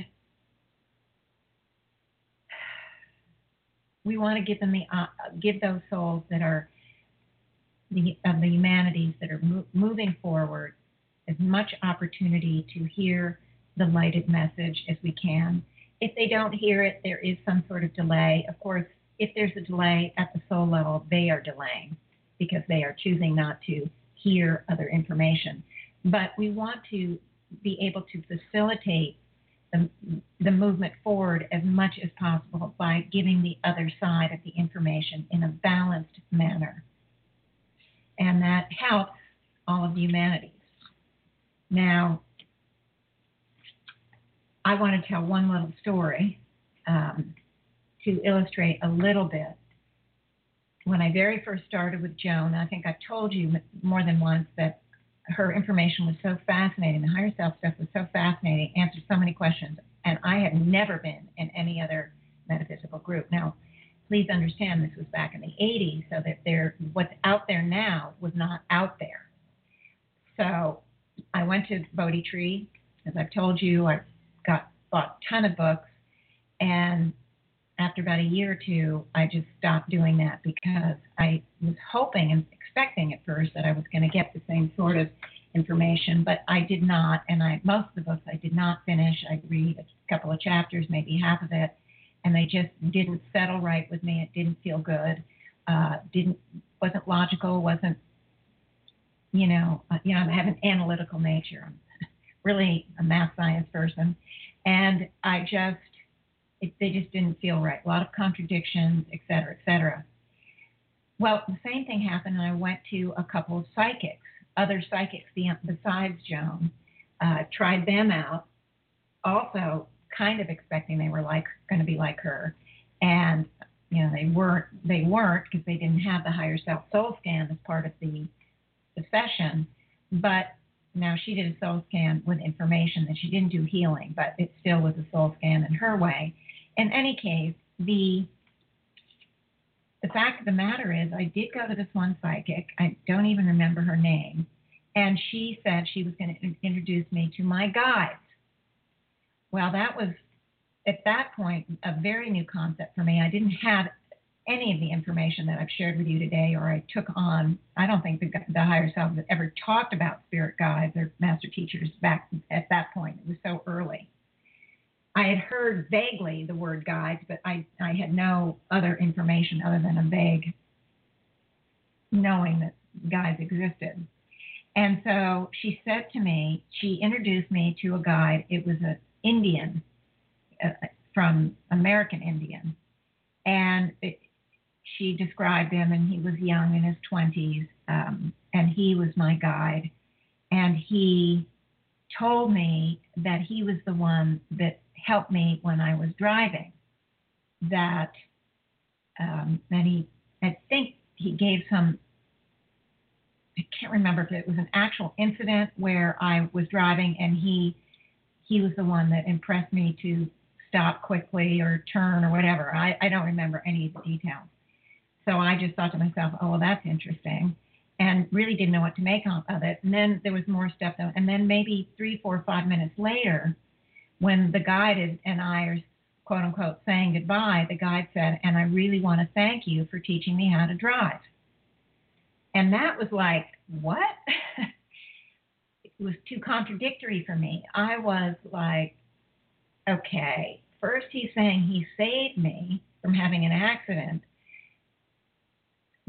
we want to give them the uh, give those souls that are the of the humanities that are mo- moving forward as much opportunity to hear the lighted message as we can. If they don't hear it, there is some sort of delay. Of course, if there's a delay at the soul level, they are delaying because they are choosing not to hear other information. But we want to be able to facilitate the, the movement forward as much as possible by giving the other side of the information in a balanced manner. And that helps all of the humanities. Now, I want to tell one little story um, to illustrate a little bit when I very first started with Joan, I think I've told you more than once that her information was so fascinating. The higher self stuff was so fascinating, answered so many questions. And I had never been in any other metaphysical group. Now, please understand this was back in the 80s, so that there, what's out there now was not out there. So I went to Bodhi Tree. As I've told you, I got bought a ton of books, and after about a year or two, I just stopped doing that because I was hoping and expecting at first that I was going to get the same sort of information, but I did not. And I most of the books I did not finish. I read a couple of chapters, maybe half of it, and they just didn't settle right with me. It didn't feel good. Uh, didn't wasn't logical. wasn't you know uh, you know I have an analytical nature. I'm <laughs> really a math science person, and I just it, they just didn't feel right. A lot of contradictions, et cetera, et cetera. Well, the same thing happened, and I went to a couple of psychics, other psychics besides Joan, uh, tried them out, also kind of expecting they were like going to be like her, and you know they weren't. They weren't because they didn't have the higher self soul scan as part of the the session. But now she did a soul scan with information that she didn't do healing, but it still was a soul scan in her way. In any case, the the fact of the matter is, I did go to this one psychic. I don't even remember her name. And she said she was going to introduce me to my guides. Well, that was at that point a very new concept for me. I didn't have any of the information that I've shared with you today or I took on. I don't think the, the higher self ever talked about spirit guides or master teachers back at that point. It was so early. I had heard vaguely the word guides, but I, I had no other information other than a vague knowing that guides existed. And so she said to me, she introduced me to a guide. It was an Indian uh, from American Indian. And it, she described him, and he was young in his 20s, um, and he was my guide. And he told me that he was the one that helped me when I was driving. That, um, and he, I think he gave some, I can't remember if it was an actual incident where I was driving and he, he was the one that impressed me to stop quickly or turn or whatever. I, I don't remember any of the details. So I just thought to myself, oh, well, that's interesting. And really didn't know what to make of it. And then there was more stuff. Though. And then maybe three, four, five minutes later, when the guide and I are quote unquote saying goodbye, the guide said, And I really want to thank you for teaching me how to drive. And that was like, What? <laughs> it was too contradictory for me. I was like, Okay, first he's saying he saved me from having an accident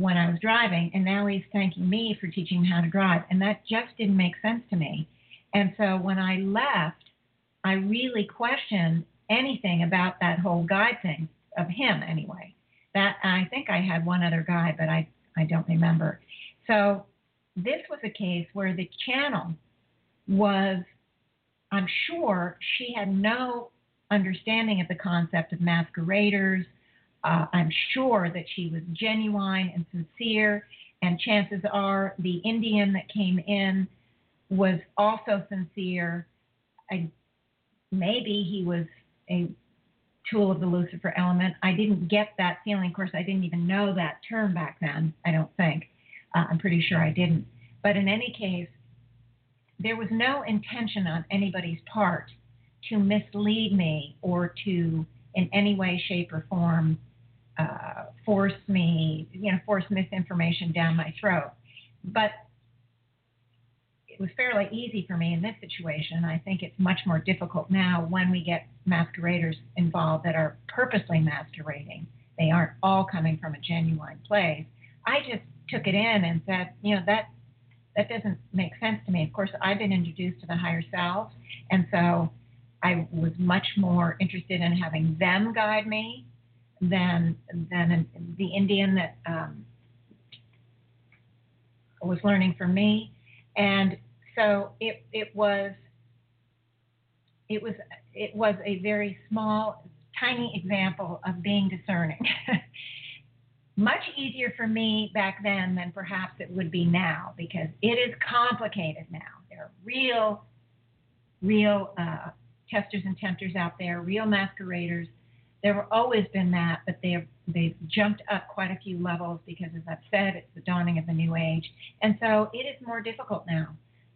when I was driving, and now he's thanking me for teaching him how to drive. And that just didn't make sense to me. And so when I left, I really questioned anything about that whole guide thing of him anyway. That I think I had one other guy, but I I don't remember. So this was a case where the channel was, I'm sure she had no understanding of the concept of masqueraders. Uh, I'm sure that she was genuine and sincere, and chances are the Indian that came in was also sincere. I maybe he was a tool of the Lucifer element. I didn't get that feeling. Of course, I didn't even know that term back then, I don't think. Uh, I'm pretty sure I didn't. But in any case, there was no intention on anybody's part to mislead me or to, in any way, shape, or form, uh, force me, you know, force misinformation down my throat. But it was fairly easy for me in this situation. I think it's much more difficult now when we get masqueraders involved that are purposely masquerading. They aren't all coming from a genuine place. I just took it in and said, you know, that that doesn't make sense to me. Of course, I've been introduced to the higher selves, and so I was much more interested in having them guide me than than the Indian that um, was learning from me. And so it it was it was it was a very small tiny example of being discerning <laughs> much easier for me back then than perhaps it would be now because it is complicated now. There are real, real uh, testers and tempters out there, real masqueraders. There have always been that, but they've they've jumped up quite a few levels because, as I've said, it's the dawning of the new age, and so it is more difficult now.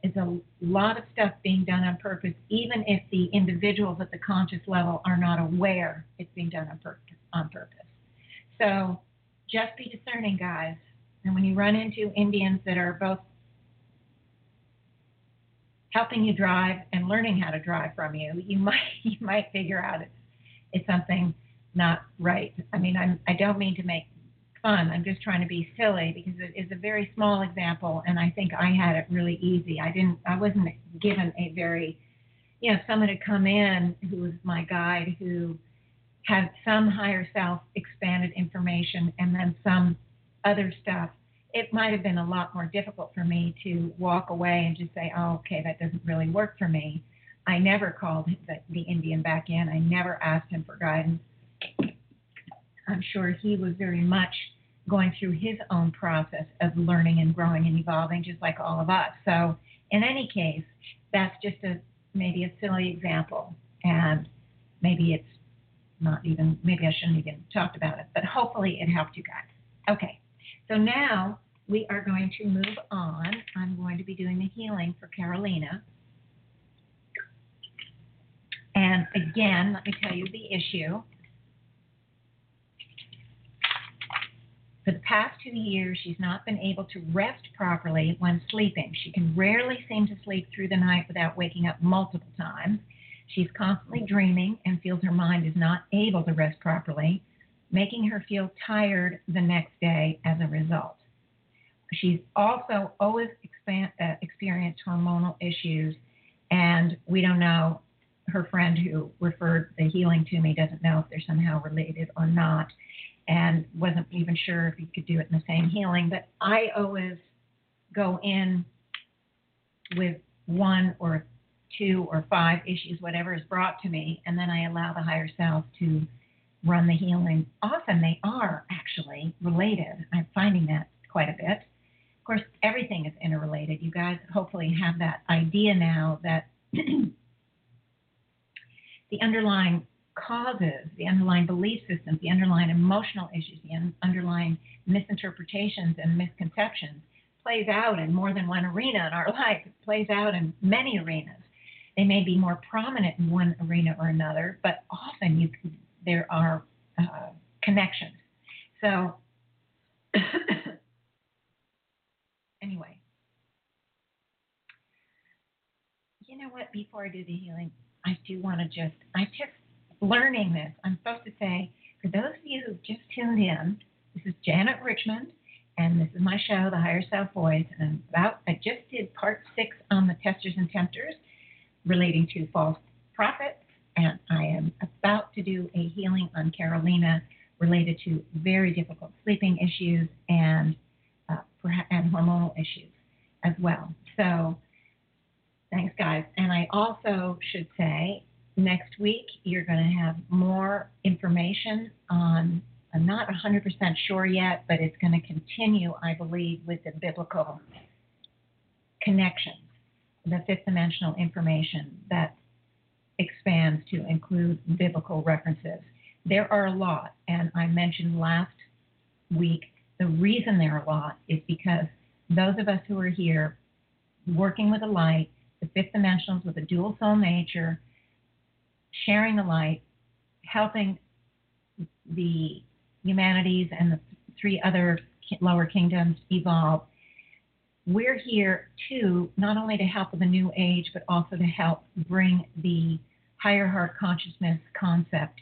It's a lot of stuff being done on purpose, even if the individuals at the conscious level are not aware it's being done on purpose. On purpose. So just be discerning, guys. And when you run into Indians that are both helping you drive and learning how to drive from you, you might <laughs> you might figure out it's it's something not right. I mean, I'm I don't mean to make fun. I'm just trying to be silly because it is a very small example, and I think I had it really easy. I didn't I wasn't given a very you know someone had come in who was my guide who had some higher self expanded information and then some other stuff, it might have been a lot more difficult for me to walk away and just say, oh, okay, that doesn't really work for me. I never called the, Indian back in. I never asked him for guidance. I'm sure he was very much going through his own process of learning and growing and evolving, just like all of us. So, in any case, that's just a maybe a silly example, and maybe it's not even, maybe I shouldn't even talked about it, but hopefully it helped you guys. Okay, so now we are going to move on. I'm going to be doing the healing for Carolina. And again, let me tell you the issue. For the past two years, she's not been able to rest properly when sleeping. She can rarely seem to sleep through the night without waking up multiple times. She's constantly dreaming and feels her mind is not able to rest properly, making her feel tired the next day as a result. She's also always uh, experienced hormonal issues, and we don't know. Her friend who referred the healing to me doesn't know if they're somehow related or not, and wasn't even sure if he could do it in the same healing. But I always go in with one or two or five issues, whatever is brought to me, and then I allow the higher self to run the healing. Often they are actually related. I'm finding that quite a bit. Of course, everything is interrelated. You guys hopefully have that idea now that <clears throat> the underlying causes, the underlying belief systems, the underlying emotional issues, the un- underlying misinterpretations and misconceptions plays out in more than one arena in our <laughs> life. It plays out in many arenas. They may be more prominent in one arena or another, but often you can, there are uh, connections. So, <coughs> anyway, you know what? Before I do the healing, I do want to just, I'm just learning this. I'm supposed to say, for those of you who've just tuned in, this is Janet Richmond, and this is my show, The Higher Self Voice. And I'm about, I just did part six on the testers and tempters relating to false prophets, and I am about to do a healing on Carolina related to very difficult sleeping issues and uh, and hormonal issues as well. So, thanks, guys. And I also should say next week you're going to have more information on. I'm not 100% sure yet, but it's going to continue, I believe, with the biblical connections the fifth dimensional information that expands to include biblical references. There are a lot, and I mentioned last week the reason there are a lot is because those of us who are here working with the light, the fifth dimensionals with a dual soul nature, sharing the light, helping the humanities and the three other lower kingdoms evolve. We're here too, not only to help with the new age, but also to help bring the higher heart consciousness concept,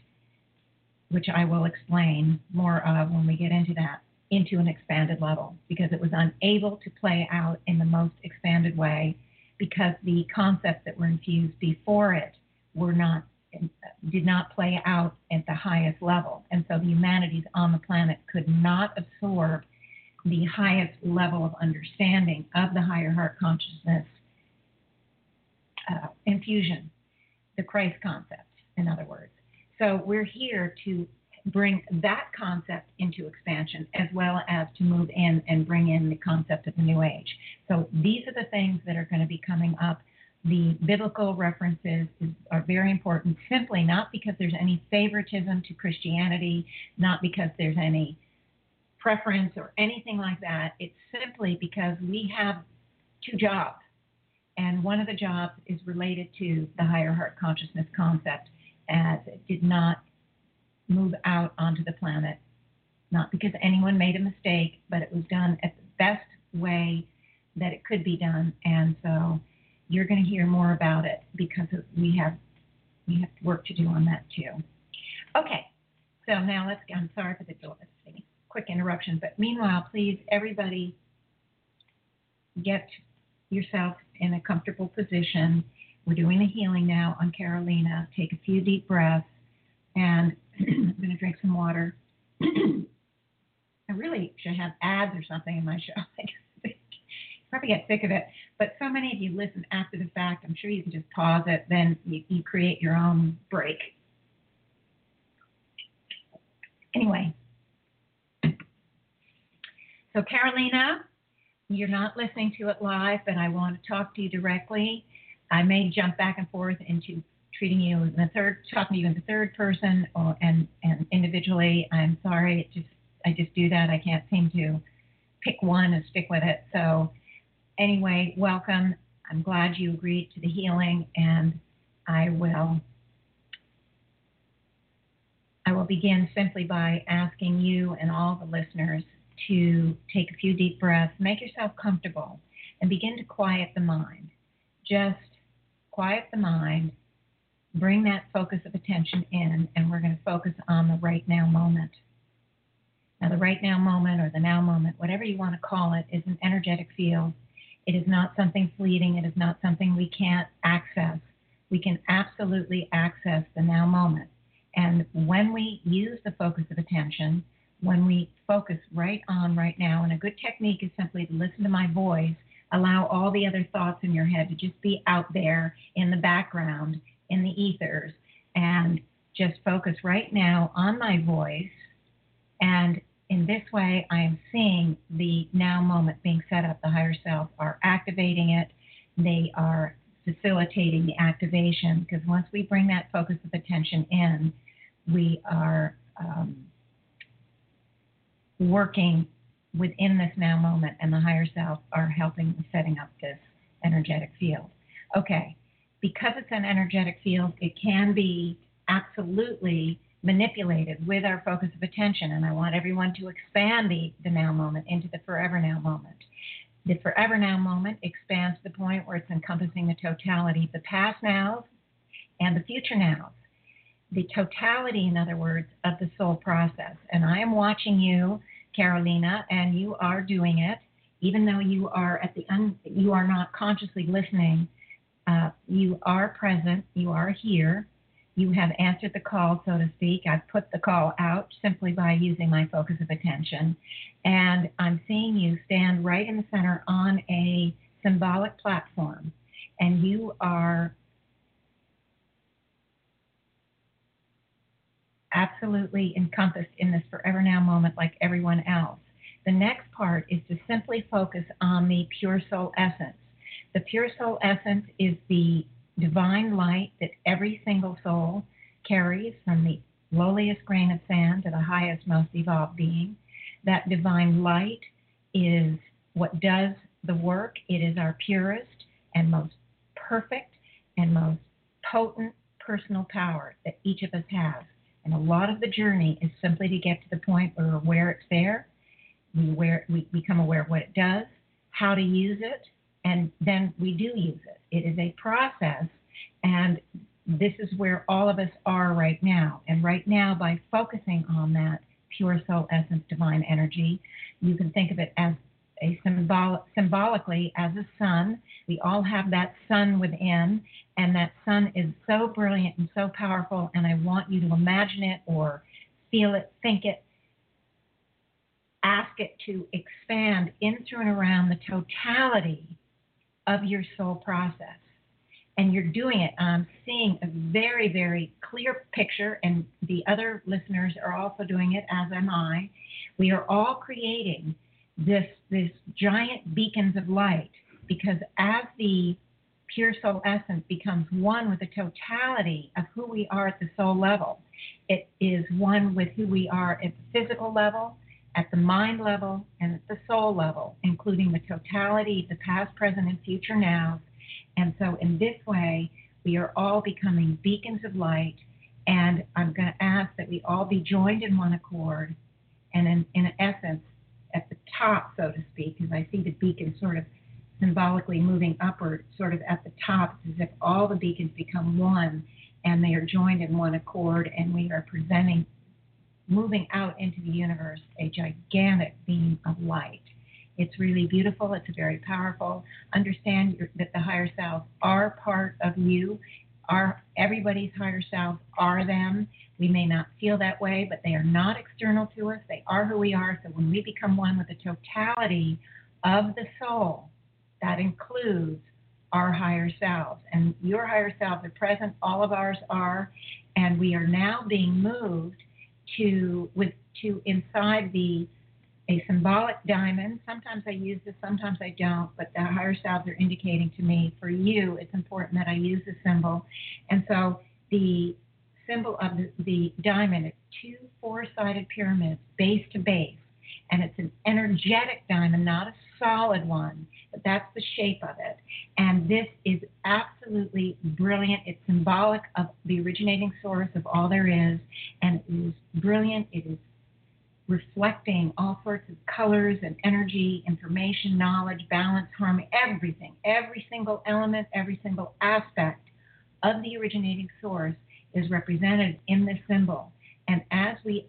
which I will explain more of when we get into that, into an expanded level because it was unable to play out in the most expanded way because the concepts that were infused before it were not did not play out at the highest level and so the humanities on the planet could not absorb the highest level of understanding of the higher heart consciousness uh, infusion, the Christ concept, in other words. So we're here to bring that concept into expansion as well as to move in and bring in the concept of the New Age. So these are the things that are going to be coming up. The biblical references are very important, simply not because there's any favoritism to Christianity, not because there's any preference or anything like that. It's simply because we have two jobs. And one of the jobs is related to the higher heart consciousness concept, as it did not move out onto the planet, not because anyone made a mistake, but it was done at the best way that it could be done. And so you're going to hear more about it because we have we have work to do on that too. Okay, so now let's. I'm sorry for the quick interruption, but meanwhile, please everybody get yourself in a comfortable position. We're doing the healing now on Carolina. Take a few deep breaths, and I'm going to drink some water. <clears throat> I really should have ads or something in my show. <laughs> I probably get sick of it. But so many of you listen after the fact. I'm sure you can just pause it, then you, you create your own break. Anyway, so Carolina, you're not listening to it live, but I want to talk to you directly. I may jump back and forth into treating you in the third, talking to you in the third person or and and individually. I'm sorry, it just I just do that. I can't seem to pick one and stick with it. So anyway, welcome. I'm glad you agreed to the healing, and I will. I will begin simply by asking you and all the listeners to take a few deep breaths, make yourself comfortable, and begin to quiet the mind. Just quiet the mind, bring that focus of attention in, and we're going to focus on the right now moment. Now, the right now moment or the now moment, whatever you want to call it, is an energetic field. It is not something fleeting, it is not something we can't access. We can absolutely access the now moment. And when we use the focus of attention, when we focus right on right now, and a good technique is simply to listen to my voice, allow all the other thoughts in your head to just be out there in the background, in the ethers, and just focus right now on my voice. And in this way, I am seeing the now moment being set up. The higher self are activating it, they are facilitating the activation because once we bring that focus of attention in, we are. Um, working within this now moment, and the higher self are helping setting up this energetic field. Okay, because it's an energetic field, it can be absolutely manipulated with our focus of attention. And I want everyone to expand the, the now moment into the forever now moment. The forever now moment expands to the point where it's encompassing the totality of the past nows and the future nows. The totality, in other words, of the soul process. And I am watching you Carolina, and you are doing it, even though you are at the un, you are not consciously listening. Uh, you are present. You are here. You have answered the call, so to speak. I've put the call out simply by using my focus of attention, and I'm seeing you stand right in the center on a symbolic platform, and you are absolutely encompassed in this forever now moment like everyone else. The next part is to simply focus on the pure soul essence. The pure soul essence is the divine light that every single soul carries from the lowliest grain of sand to the highest, most evolved being. That divine light is what does the work. It is our purest and most perfect and most potent personal power that each of us has. And a lot of the journey is simply to get to the point where we're aware it's there, we, aware, we become aware of what it does, how to use it, and then we do use it. It is a process, and this is where all of us are right now. And right now, by focusing on that pure soul essence, divine energy, you can think of it as a symbol, symbolically as a sun. We all have that sun within, and that sun is so brilliant and so powerful. And I want you to imagine it or feel it, think it, ask it to expand in through and around the totality of your soul process. and you're doing it. I'm seeing a very, very clear picture, and the other listeners are also doing it, as am I. We are all creating this this giant beacons of light because as the pure soul essence becomes one with the totality of who we are at the soul level, it is one with who we are at the physical level, at the mind level, and at the soul level, including the totality the past, present, and future nows. And so, in this way, we are all becoming beacons of light. And I'm going to ask that we all be joined in one accord. And in, in essence, at the top, so to speak, because I see the beacon sort of symbolically moving upward, sort of at the top, as if all the beacons become one and they are joined in one accord, and we are presenting, moving out into the universe, a gigantic beam of light. It's really beautiful. It's very powerful. Understand that the higher selves are part of you. Our everybody's higher selves are them. We may not feel that way, but they are not external to us. They are who we are. So when we become one with the totality of the soul, that includes our higher selves. And your higher selves are present, all of ours are, and we are now being moved to with to inside the a symbolic diamond. Sometimes I use this, sometimes I don't, but the higher selves are indicating to me for you it's important that I use the symbol. And so the symbol of the, the diamond is two four sided pyramids, base to base. And it's an energetic diamond, not a solid one, that's the shape of it. And this is absolutely brilliant. It's symbolic of the originating source of all there is, and it is brilliant. It is reflecting all sorts of colors and energy, information, knowledge, balance, harmony, everything, every single element, every single aspect of the originating source is represented in this symbol. And as we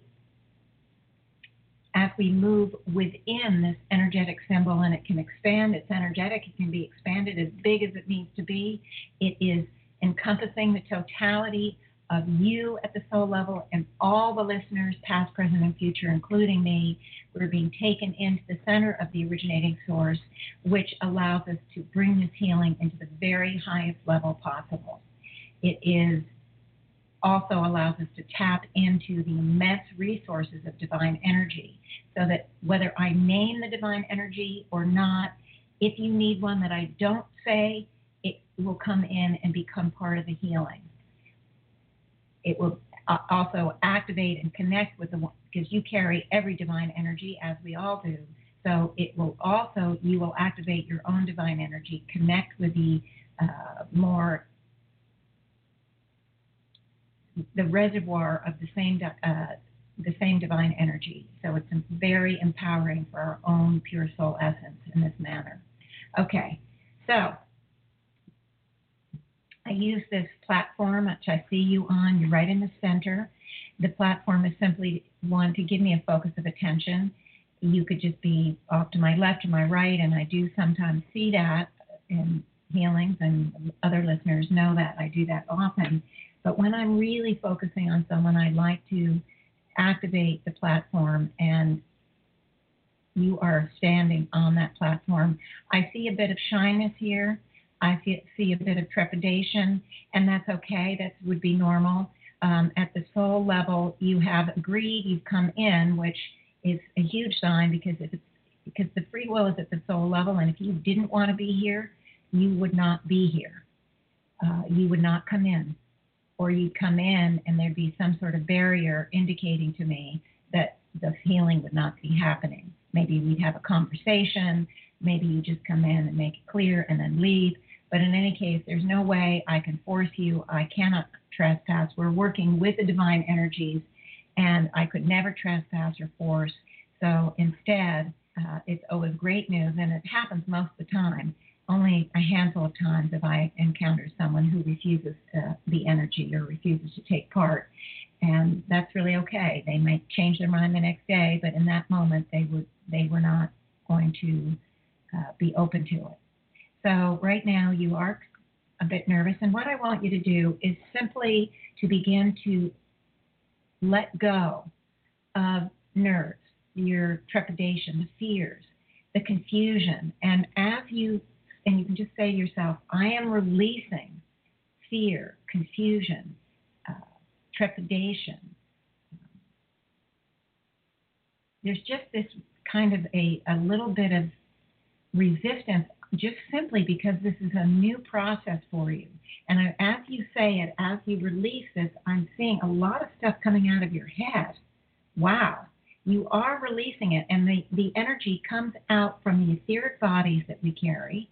as we move within this energetic symbol and it can expand, it's energetic, it can be expanded as big as it needs to be. It is encompassing the totality of you at the soul level and all the listeners, past, present, and future, including me. We're being taken into the center of the originating source, which allows us to bring this healing into the very highest level possible. It is also allows us to tap into the immense resources of divine energy so that whether I name the divine energy or not, if you need one that I don't say, it will come in and become part of the healing. It will uh, also activate and connect with the one because you carry every divine energy as we all do. So it will also, you will activate your own divine energy, connect with the uh, more the reservoir of the same uh, the same divine energy. So it's very empowering for our own pure soul essence in this manner. Okay, so I use this platform, which I see you on. You're right in the center. The platform is simply one to give me a focus of attention. You could just be off to my left or my right, and I do sometimes see that in healings, and other listeners know that I do that often. But when I'm really focusing on someone, I'd like to activate the platform and you are standing on that platform. I see a bit of shyness here. I see, see a bit of trepidation, and that's okay. That would be normal. Um, at the soul level, you have agreed, you've come in, which is a huge sign because if it's because the free will is at the soul level, and if you didn't want to be here, you would not be here. Uh, you would not come in or you'd come in and there'd be some sort of barrier indicating to me that the healing would not be happening. Maybe we'd have a conversation, maybe you just come in and make it clear and then leave. But in any case, there's no way I can force you. I cannot trespass. We're working with the divine energies, and I could never trespass or force. So instead, uh, it's always great news, and it happens most of the time only a handful of times have I encountered someone who refuses uh, the energy or refuses to take part. And that's really okay. They might change their mind the next day, but in that moment, they would they were not going to uh, be open to it. So right now, you are a bit nervous, and what I want you to do is simply to begin to let go of nerves, your trepidation, the fears, the confusion, and as you and you can just say to yourself, I am releasing fear, confusion, uh, trepidation. There's just this kind of a, a little bit of resistance just simply because this is a new process for you. And as you say it, as you release this, I'm seeing a lot of stuff coming out of your head. Wow. You are releasing it, and the, the energy comes out from the etheric bodies that we carry,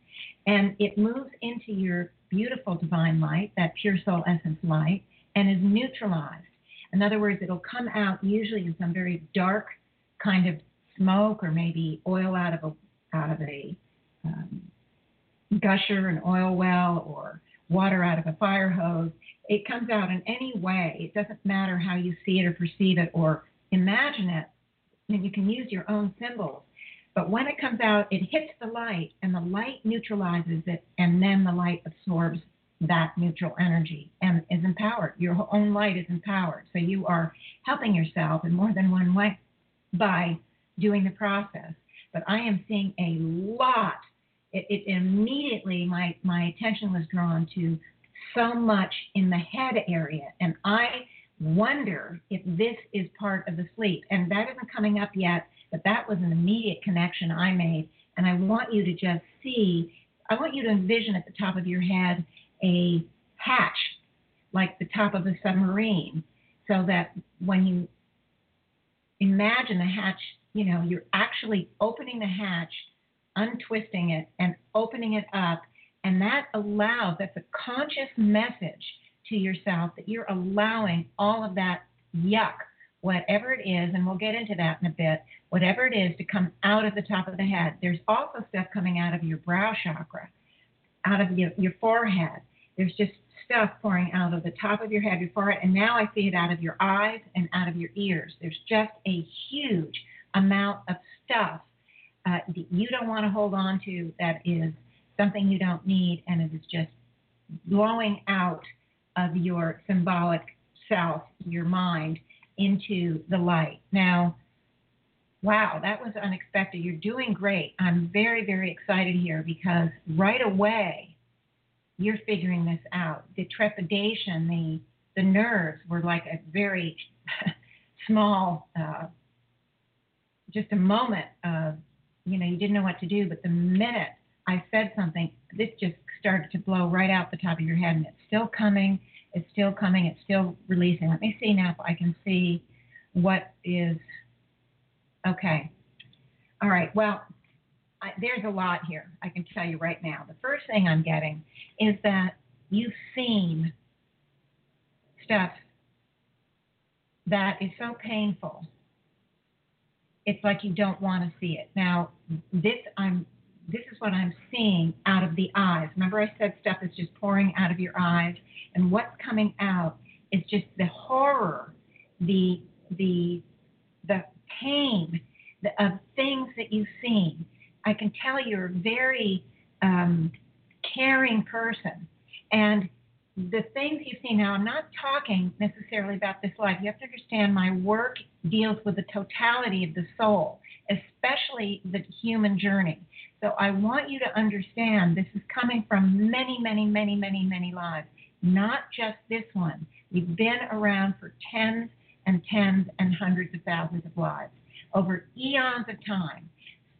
and it moves into your beautiful divine light, that pure soul essence light, and is neutralized. In other words, it'll come out usually in some very dark kind of smoke or maybe oil out of a out of a um, gusher, an oil well, or water out of a fire hose. It comes out in any way. It doesn't matter how you see it or perceive it or imagine it. And you can use your own symbols. But when it comes out, it hits the light, and the light neutralizes it, and then the light absorbs that neutral energy and is empowered. Your own light is empowered. So you are helping yourself in more than one way by doing the process. But I am seeing a lot it, it immediately my my attention was drawn to so much in the head area, and I wonder if this is part of the sleep. And that isn't coming up yet, but that was an immediate connection I made. And I want you to just see, I want you to envision at the top of your head a hatch, like the top of a submarine, so that when you imagine the hatch, you know, you're actually opening the hatch untwisting it and opening it up. And that allows, that's a conscious message to yourself that you're allowing all of that yuck, whatever it is, and we'll get into that in a bit, whatever it is to come out of the top of the head. There's also stuff coming out of your brow chakra, out of your, your forehead. There's just stuff pouring out of the top of your head, your forehead, and now I see it out of your eyes and out of your ears. There's just a huge amount of stuff uh, you don't want to hold on to that is something you don't need and it is just blowing out of your symbolic self, your mind, into the light. Now, wow, that was unexpected. You're doing great. I'm very, very excited here because right away you're figuring this out. The trepidation, the the nerves were like a very <laughs> small, uh, just a moment of you know, you didn't know what to do. But the minute I said something, this just started to blow right out the top of your head, and it's still coming. It's still coming. It's still releasing. Let me see now if I can see what is. Okay. All right. Well, I, there's a lot here. I can tell you right now. The first thing I'm getting is that you've seen stuff that is so painful it's like you don't want to see it. Now, this I'm this is what I'm seeing out of the eyes. Remember I said stuff is just pouring out of your eyes and what's coming out is just the horror, the the the pain the, of things that you've seen. I can tell you're a very um, caring person and the things you see now, I'm not talking necessarily about this life. You have to understand my work deals with the totality of the soul, especially the human journey. So I want you to understand this is coming from many, many, many, many, many lives, not just this one. We've been around for tens and tens and hundreds of thousands of lives over eons of time.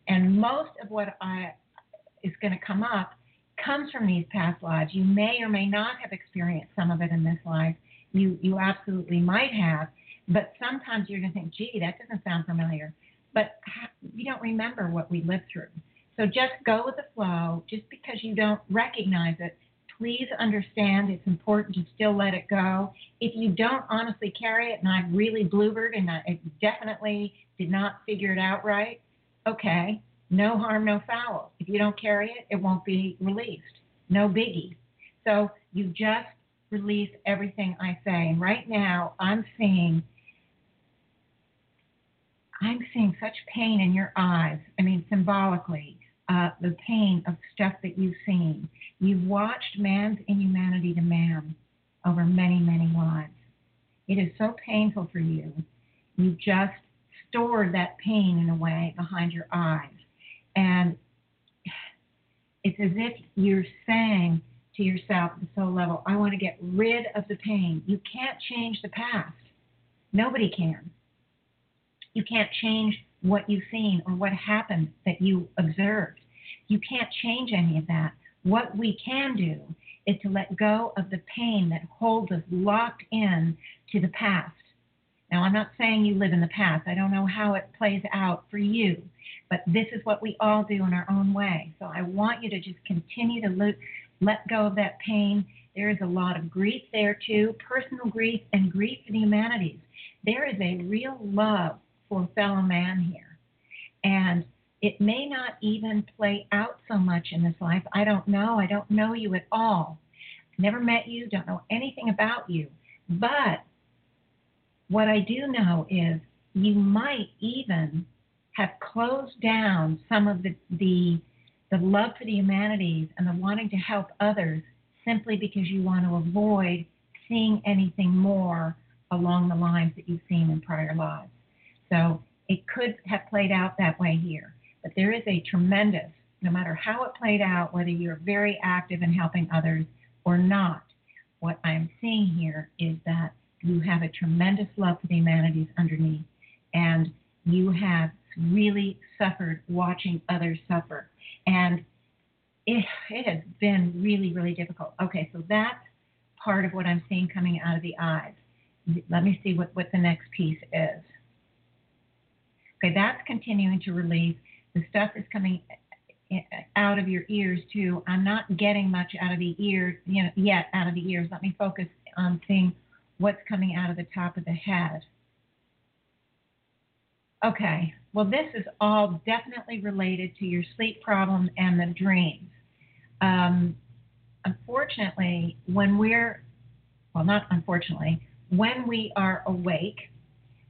And most of what I is going to come up comes from these past lives. You may or may not have experienced some of it in this life. You you absolutely might have, but sometimes you're going to think, "Gee, that doesn't sound familiar," but you don't remember what we lived through. So just go with the flow. Just because you don't recognize it, please understand it's important to still let it go. If you don't honestly carry it, and I've really bloobered and I definitely did not figure it out right, okay, no harm, no foul. If you don't carry it, it won't be released. No biggie. So you just release everything I say. And right now, I'm seeing. I'm seeing such pain in your eyes. I mean, symbolically, uh, the pain of stuff that you've seen. You've watched man's inhumanity to man over many, many lives. It is so painful for you. You just stored that pain in a way behind your eyes. And it's as if you're saying to yourself at the soul level, I want to get rid of the pain. You can't change the past. Nobody can. You can't change what you've seen or what happened that you observed. You can't change any of that. What we can do is to let go of the pain that holds us locked in to the past. Now, I'm not saying you live in the past. I don't know how it plays out for you, but this is what we all do in our own way. So I want you to just continue to let, let go of that pain. There is a lot of grief there too, personal grief and grief for the humanities. There is a real love for fellow man here. And it may not even play out so much in this life. I don't know. I don't know you at all. Never met you, don't know anything about you. But what I do know is you might even have closed down some of the, the, the love for the humanities and the wanting to help others simply because you want to avoid seeing anything more along the lines that you've seen in prior lives. So it could have played out that way here. But there is a tremendous, no matter how it played out, whether you're very active in helping others or not, what I'm seeing here is that you have a tremendous love for the humanities underneath, and you have really suffered watching others suffer. And it, it has been really, really difficult. Okay, so that's part of what I'm seeing coming out of the eyes. Let me see what, what the next piece is. Okay, that's continuing to release. The stuff is coming eh, eh, out of your ears too. I'm not getting much out of the ears you know, yet out of the ears. Let me focus on seeing what's coming out of the top of the head. Okay, well, this is all definitely related to your sleep problem and the dreams. Um, unfortunately, when we're, well, not unfortunately, when we are awake,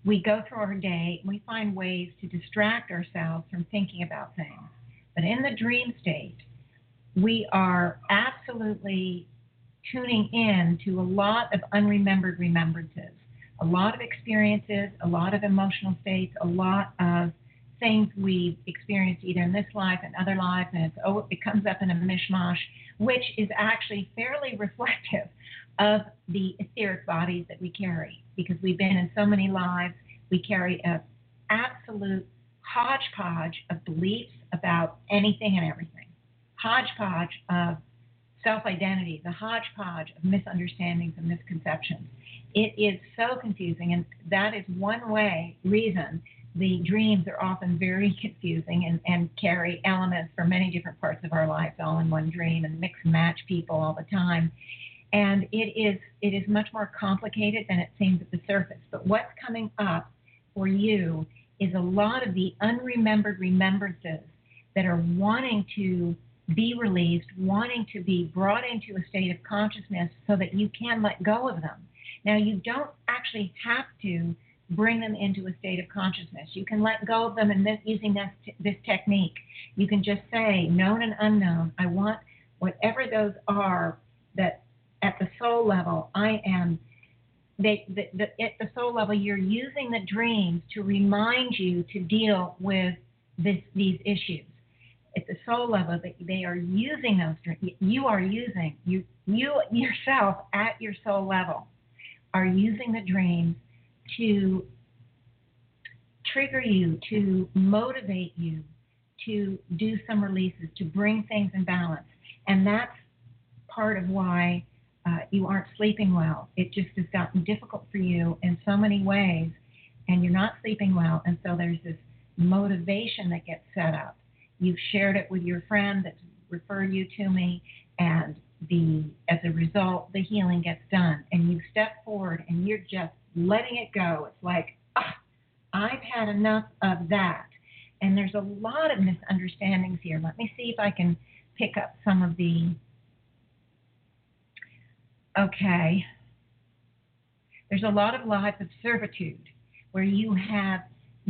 we go through our day and we find ways to distract ourselves from thinking about things. But in the dream state, we are absolutely tuning in to a lot of unremembered remembrances, a lot of experiences, a lot of emotional states, a lot of things we've experienced either in this life and other lives, and it's, oh, it comes up in a mishmash, which is actually fairly <laughs> reflective of the etheric bodies that we carry because we've been in so many lives. We carry an absolute hodgepodge of beliefs about anything and everything, hodgepodge of self identity, the hodgepodge of misunderstandings and misconceptions. It is so confusing, and that is one way, reason the dreams are often very <laughs> confusing and, and carry elements from many different parts of our lives all in one dream and mix and match people all the time. And it is it is much more complicated than it seems at the surface. But what's coming up for you is a lot of the unremembered remembrances that are wanting to be released, wanting to be brought into a state of consciousness so that you can let go of them. Now, you don't actually have to bring them into a state of consciousness. You can let go of them and this, using this, this technique. You can just say, known and unknown, I want whatever those are that at the soul level, I am. They, the, the, at the soul level, you're using the dreams to remind you to deal with this, these issues at the soul level that they are using those dreams. You are using you you yourself at your soul level are using the dreams to trigger you, to motivate you, to do some releases, to bring things in balance, and that's part of why uh, you aren't sleeping well. It just has gotten difficult for you in so many ways, and you're not sleeping well, and so there's this motivation that gets set up You've shared it with your friend that referred you to me, and the as a result, the healing gets done. And you step forward and you're just letting it go. It's like, oh, I've had enough of that. And there's a lot of misunderstandings here. Let me see if I can pick up some of the. Okay. There's a lot of lives of servitude where you have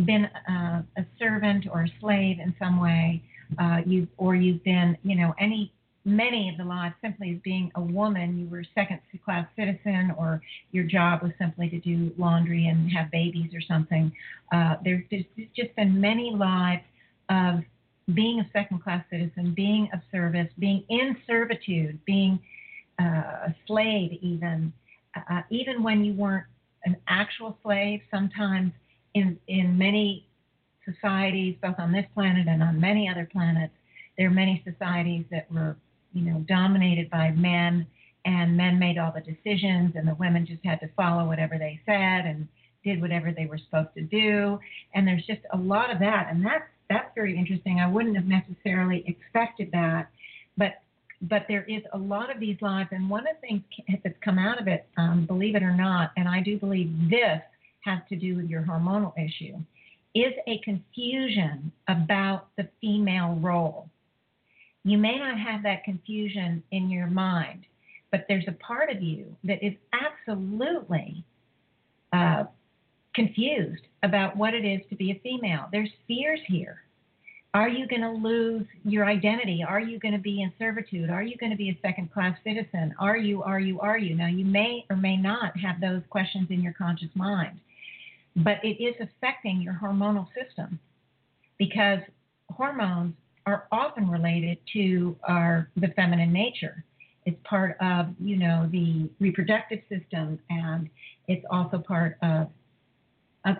been uh, a servant or a slave in some way, uh, you or you've been, you know, any many of the lives simply as being a woman, you were second class citizen, or your job was simply to do laundry and have babies or something. Uh, there's, there's just been many lives of being a second class citizen, being of service, being in servitude, being uh, a slave, even uh, even when you weren't an actual slave. Sometimes in in many societies, both on this planet and on many other planets, there are many societies that were you know dominated by men, and men made all the decisions, and the women just had to follow whatever they said and did whatever they were supposed to do. And there's just a lot of that, and that's that's very interesting. I wouldn't have necessarily expected that, but but there is a lot of these lives, and one of the things that's come out of it, um, believe it or not, and I do believe this has to do with your hormonal issue, is a confusion about the female role. You may not have that confusion in your mind, but there's a part of you that is absolutely uh, confused about what it is to be a female. There's fears here. Are you going to lose your identity? Are you going to be in servitude? Are you going to be a second class citizen? Are you, are you, are you? Now, you may or may not have those questions in your conscious mind, but it is affecting your hormonal system because hormones are often related to our the feminine nature. It's part of, you know, the reproductive system and it's also part of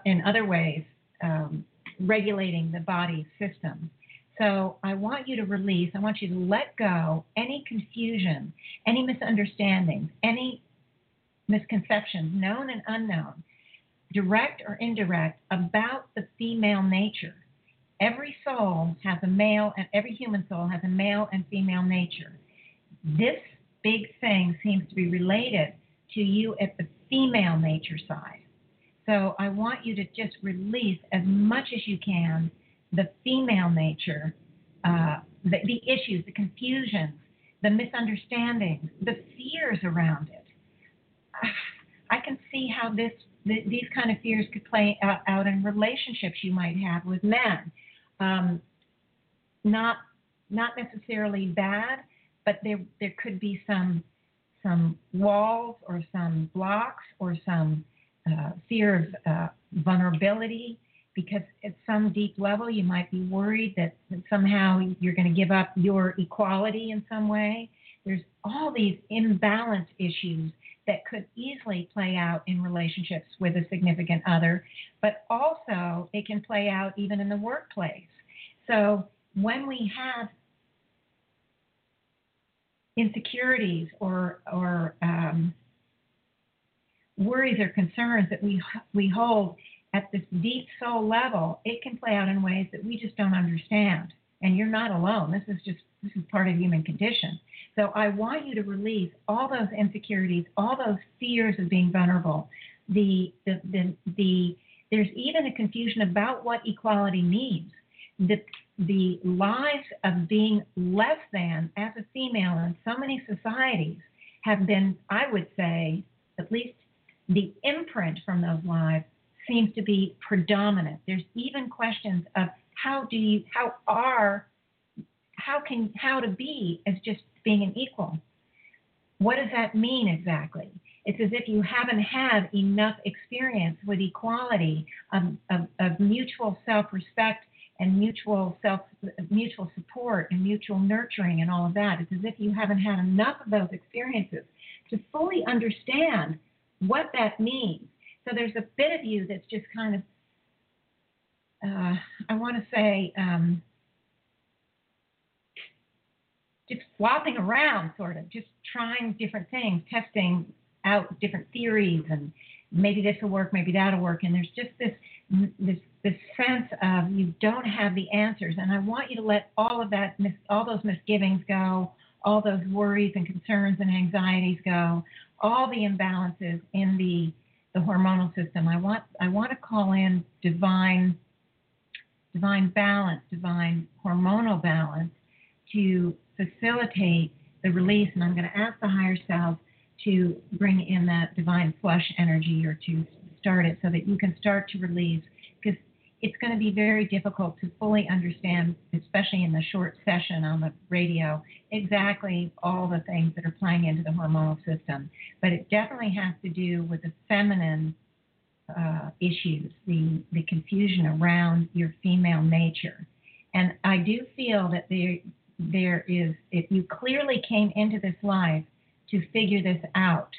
in other ways, um, regulating the body system. So I want you to release, I want you to let go any confusion, any misunderstandings, any misconceptions, known and unknown, direct or indirect, about the female nature. Every soul has a male, and every human soul has a male and female nature. This big thing seems to be related to you at the female nature side. So I want you to just release as much as you can the female nature, uh, the, the issues, the confusions, the misunderstandings, the fears around it. <sighs> I can see how this th- these kind of fears could play out, out, in relationships you might have with men. Um, not not necessarily bad, but there there could be some some walls or some blocks or some uh, fear of uh, vulnerability, because at some deep level you might be worried that, that somehow you're going to give up your equality in some way. There's all these imbalance issues that could easily play out in relationships with a significant other, but also it can play out even in the workplace. So when we have insecurities or or um, worries or concerns that we we hold at this deep soul level, it can play out in ways that we just don't understand. And you're not alone. This is just this is part of human condition. So I want you to release all those insecurities, all those fears of being vulnerable. The the the, the there's even a confusion about what equality means. The the lives of being less than as a female in so many societies have been, I would say, at least the imprint from those lives seems to be predominant. There's even questions of how do you, how are, how can, how to be as just being an equal. What does that mean exactly? It's as if you haven't had enough experience with equality, of, of, of mutual self-respect and mutual self, mutual support and mutual nurturing and all of that. It's as if you haven't had enough of those experiences to fully understand what that means. So there's a bit of you that's just kind of, uh, I want to say, um, just swapping around, sort of, just trying different things, testing out different theories, and maybe this will work, maybe that'll work. And there's just this this this sense of you don't have the answers, and I want you to let all of that, all those misgivings go, all those worries and concerns and anxieties go, all the imbalances in the the hormonal system. I want I want to call in divine divine balance, divine hormonal balance to facilitate the release. And I'm going to ask the higher self to bring in that divine flush energy or to start it so that you can start to release because it's going to be very difficult to fully understand, especially in the short session on the radio, exactly all the things that are playing into the hormonal system. But it definitely has to do with the feminine uh, issues, the, the confusion around your female nature. And I do feel that there, there is, if you clearly came into this life to figure this out.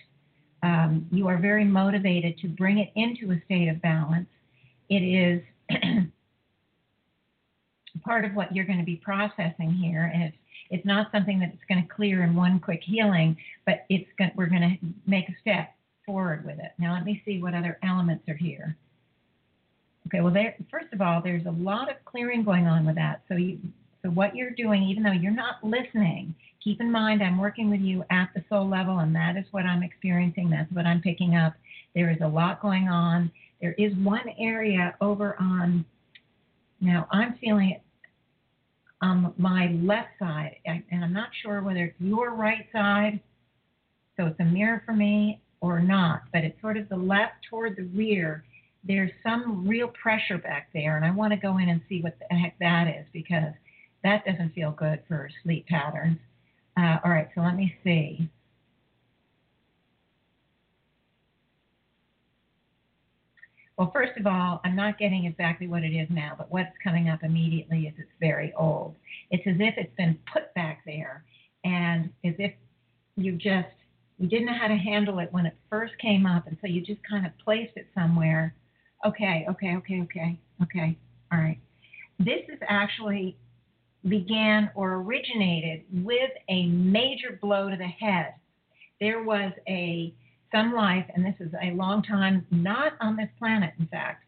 Um, you are very motivated to bring it into a state of balance. It is <clears throat> part of what you're going to be processing here, and it's it's not something that it's going to clear in one quick healing, but it's going, we're going to make a step forward with it. Now let me see what other elements are here. Okay, well, there, first of all, there's a lot of clearing going on with that. So you, so what you're doing, even though you're not listening, keep in mind I'm working with you at the soul level, and that is what I'm experiencing. That's what I'm picking up. There is a lot going on. There is one area over on. Now I'm feeling it on my left side, and I'm not sure whether it's your right side, so it's a mirror for me, or not, but it's sort of the left toward the rear there's some real pressure back there, and I want to go in and see what the heck that is because that doesn't feel good for sleep patterns. Uh, all right, so let me see. Well, first of all, I'm not getting exactly what it is now, but what's coming up immediately is it's very old. It's as if it's been put back there, and as if you just you didn't know how to handle it when it first came up, and so you just kind of placed it somewhere Okay, okay, okay, okay, okay. All right. This is actually began or originated with a major blow to the head. There was a some life, and this is a long time not on this planet, in fact,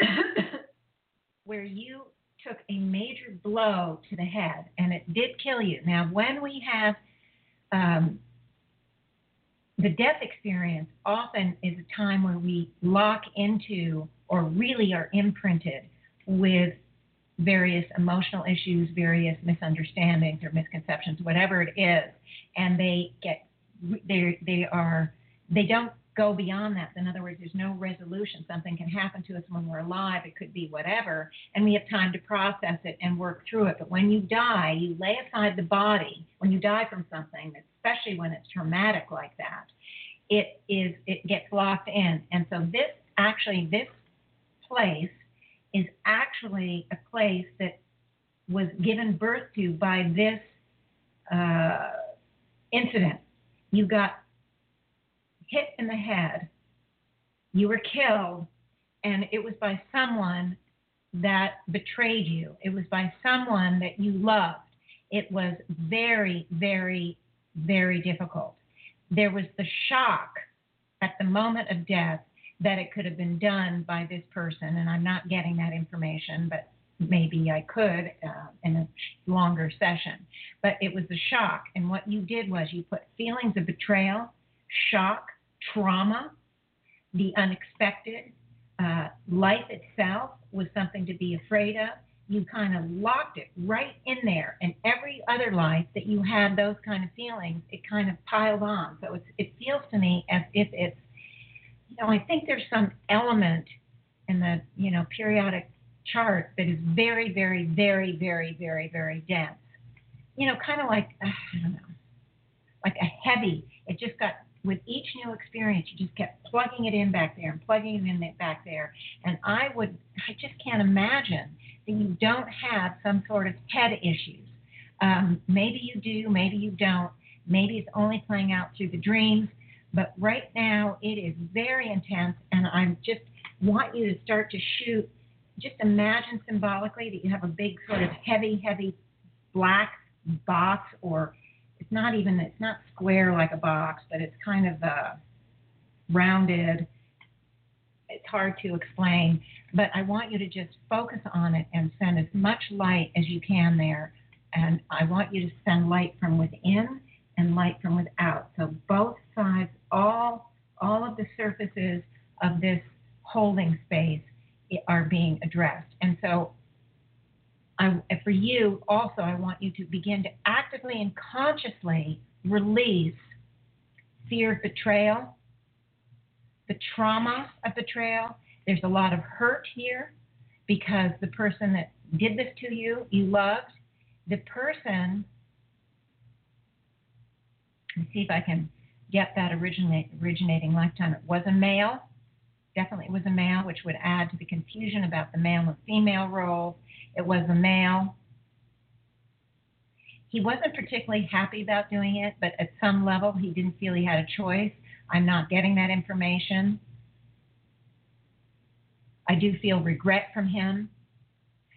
<coughs> where you took a major blow to the head, and it did kill you. Now, when we have um, the death experience often is a time where we lock into or really are imprinted with various emotional issues, various misunderstandings or misconceptions, whatever it is, and they get they they are they don't go beyond that. In other words, there's no resolution. Something can happen to us when we're alive. It could be whatever, and we have time to process it and work through it. But when you die, you lay aside the body. When you die from something, especially when it's traumatic like that, it is it gets locked in. And so this actually this place is actually a place that was given birth to by this uh, incident. You got hit in the head, you were killed, and it was by someone that betrayed you. It was by someone that you loved. It was very, very, very difficult. There was the shock at the moment of death that it could have been done by this person, and I'm not getting that information, but maybe I could uh, in a longer session. But it was a shock, and what you did was you put feelings of betrayal, shock, trauma, the unexpected, uh, life itself was something to be afraid of. You kind of locked it right in there, and every other life that you had those kind of feelings, it kind of piled on. So it feels to me as if it's know, I think there's some element in the, you know, periodic chart that is very, very, very, very, very, very dense. You know, kind of like, uh, I don't know, like a heavy. It just got, with each new experience, you just kept plugging it in back there and plugging it in back there. And I would, I just can't imagine that you don't have some sort of head issues. Um, maybe you do, maybe you don't. Maybe it's only playing out through the dreams. But right now it is very intense, and I just want you to start to shoot. Just imagine symbolically that you have a big sort of heavy, heavy black box, or it's not even it's not square like a box, but it's kind of uh, rounded. It's hard to explain, but I want you to just focus on it and send as much light as you can there. And I want you to send light from within and light from without. So both sides, all all of the surfaces of this holding space are being addressed. And so I, for you also, I want you to begin to actively and consciously release fear of betrayal, the trauma of betrayal. There's a lot of hurt here because the person that did this to you, you loved. The person and see if I can get that originate, originating lifetime. It was a male, definitely was a male, which would add to the confusion about the male and female roles. It was a male. he wasn't particularly happy about doing it, but at some level he didn't feel he had a choice. I'm not getting that information. I do feel regret from him,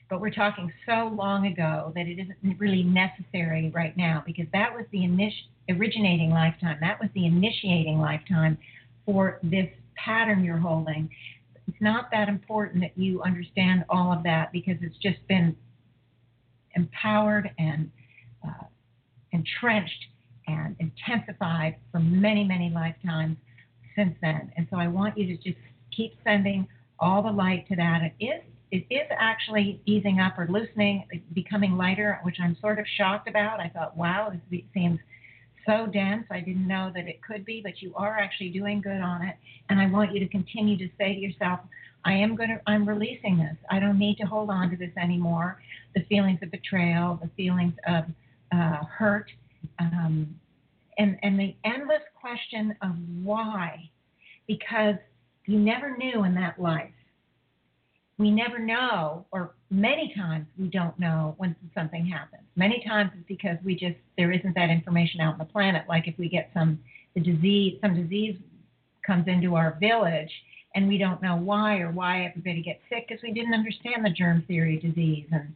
but we're talking so long ago that it isn't really necessary right now because that was the init- originating lifetime. That was the initiating lifetime for this pattern you're holding. It's not that important that you understand all of that because it's just been empowered and uh, entrenched and intensified for many, many lifetimes since then. And so I want you to just keep sending all the light to that. It is it is actually easing up or loosening, becoming lighter, which I'm sort of shocked about. I thought, wow, this seems so dense. I didn't know that it could be, but you are actually doing good on it. And I want you to continue to say to yourself, I am going to, I'm releasing this. I don't need to hold on to this anymore. The feelings of betrayal, the feelings of uh, hurt, um, and, and the endless question of why, because you never knew in that life. We never know, or many times we don't know when something happens. Many times it's because we just there isn't that information out on the planet. Like if we get some the disease, some disease comes into our village, and we don't know why or why everybody gets sick because we didn't understand the germ theory disease and